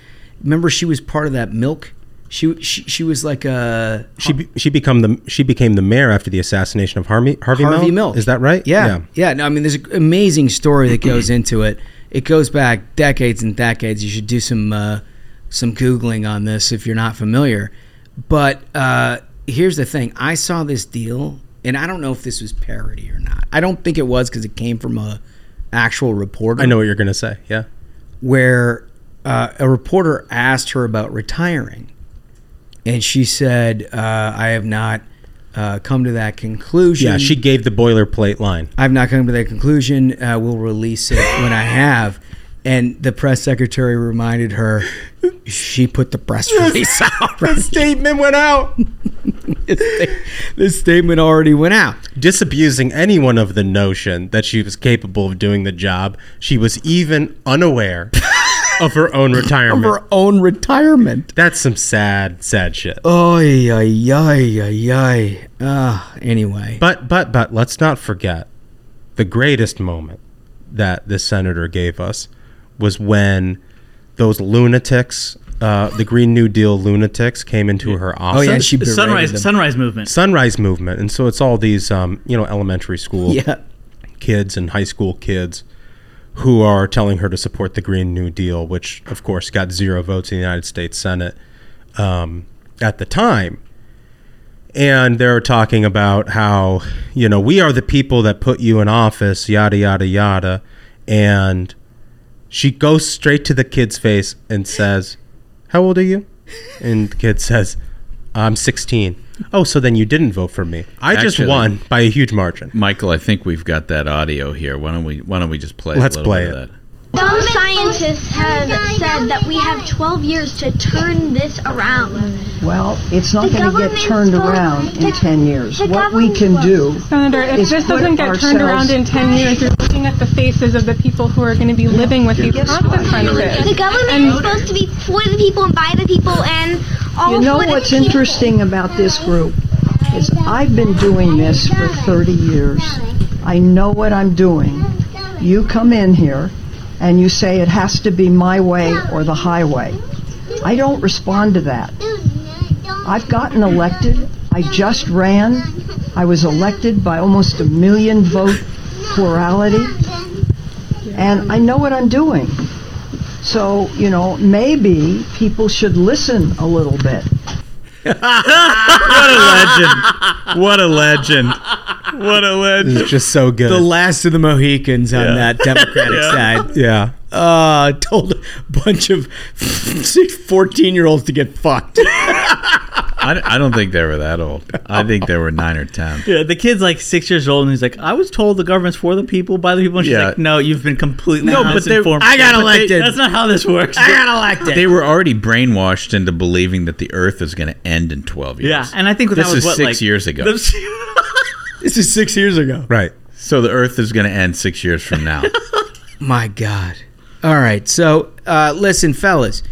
S7: Remember, she was part of that milk she, she was like a
S8: she be, she became the she became the mayor after the assassination of Harvey Harvey, Harvey Milk. Milk. Is that right?
S7: Yeah. yeah, yeah. No, I mean, there's an amazing story that goes into it. It goes back decades and decades. You should do some uh, some googling on this if you're not familiar. But uh, here's the thing: I saw this deal, and I don't know if this was parody or not. I don't think it was because it came from a actual reporter. I
S8: know what you're gonna say. Yeah,
S7: where uh, a reporter asked her about retiring and she said, uh, "I have not." Uh, come to that conclusion.
S8: Yeah, she gave the boilerplate line.
S7: I've not come to that conclusion. Uh, we'll release it when I have. And the press secretary reminded her she put the press release out. The
S8: statement went out.
S7: this statement already went out.
S8: Disabusing anyone of the notion that she was capable of doing the job, she was even unaware of her own retirement. of her
S7: own retirement.
S8: That's some sad, sad shit.
S7: Oh yeah, yeah, yeah, yeah. Ah, anyway.
S8: But but but let's not forget the greatest moment that this senator gave us was when those lunatics uh, the Green New Deal lunatics came into her office. Oh yeah,
S10: she sunrise them. sunrise movement.
S8: Sunrise movement, and so it's all these um, you know elementary school yeah. kids and high school kids who are telling her to support the Green New Deal, which of course got zero votes in the United States Senate um, at the time. And they're talking about how, you know, we are the people that put you in office, yada, yada, yada. And she goes straight to the kid's face and says, How old are you? And the kid says, I'm 16. Oh, so then you didn't vote for me. I Actually, just won by a huge margin.
S12: Michael, I think we've got that audio here. Why don't we why don't we just play Let's a little play bit it. of that?
S13: Some scientists have said that we have 12 years to turn this around.
S14: Well, it's not going to get turned around in 10 years. What we can do,
S15: Senator, if this doesn't get turned around in 10 years, you're looking at the faces of the people who are going to be living with these
S13: consequences. The government is supposed to be for the people and by the people, and
S14: you know what's interesting about this group is I've been doing this for 30 years. I know what I'm doing. You come in here and you say it has to be my way or the highway. I don't respond to that. I've gotten elected. I just ran. I was elected by almost a million vote plurality. And I know what I'm doing. So, you know, maybe people should listen a little bit.
S7: what a legend. What a legend. What a legend. This
S8: is just so good.
S7: The last of the Mohicans yeah. on that Democratic
S8: yeah.
S7: side.
S8: Yeah.
S7: Uh, told a bunch of 14 year olds to get fucked.
S12: I, I don't think they were that old. I think they were nine or ten.
S10: Yeah, the kid's like six years old, and he's like, "I was told the government's for the people, by the people." And she's yeah. like, "No, you've been completely no, but they, I
S7: got elected. They,
S10: that's not how this works.
S7: I got elected.
S12: They were already brainwashed into believing that the Earth is going to end in twelve years. Yeah,
S10: and I think this that was is what,
S12: six like, years ago. This,
S8: this is six years ago,
S12: right? So the Earth is going to end six years from now.
S7: My God. All right. So, uh, listen, fellas.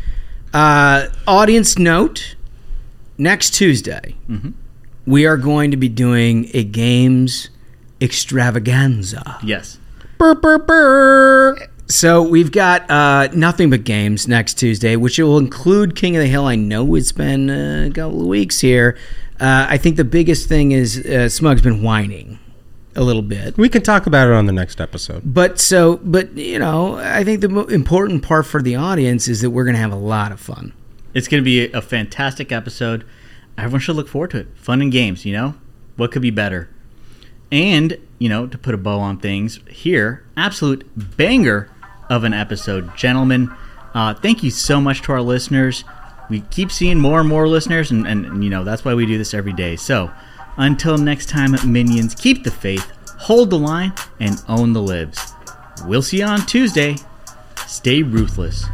S7: Uh, audience note next Tuesday, mm-hmm. we are going to be doing a games extravaganza.
S8: Yes.
S7: Burr, burr, burr. So we've got uh, nothing but games next Tuesday, which will include King of the Hill. I know it's been uh, a couple of weeks here. Uh, I think the biggest thing is uh, Smug's been whining a little bit.
S8: We can talk about it on the next episode.
S7: But so, but you know, I think the important part for the audience is that we're going to have a lot of fun.
S10: It's going to be a fantastic episode. Everyone should look forward to it. Fun and games, you know? What could be better? And, you know, to put a bow on things here, absolute banger of an episode, gentlemen. Uh, thank you so much to our listeners. We keep seeing more and more listeners, and, and, you know, that's why we do this every day. So, until next time, minions, keep the faith, hold the line, and own the libs. We'll see you on Tuesday. Stay ruthless.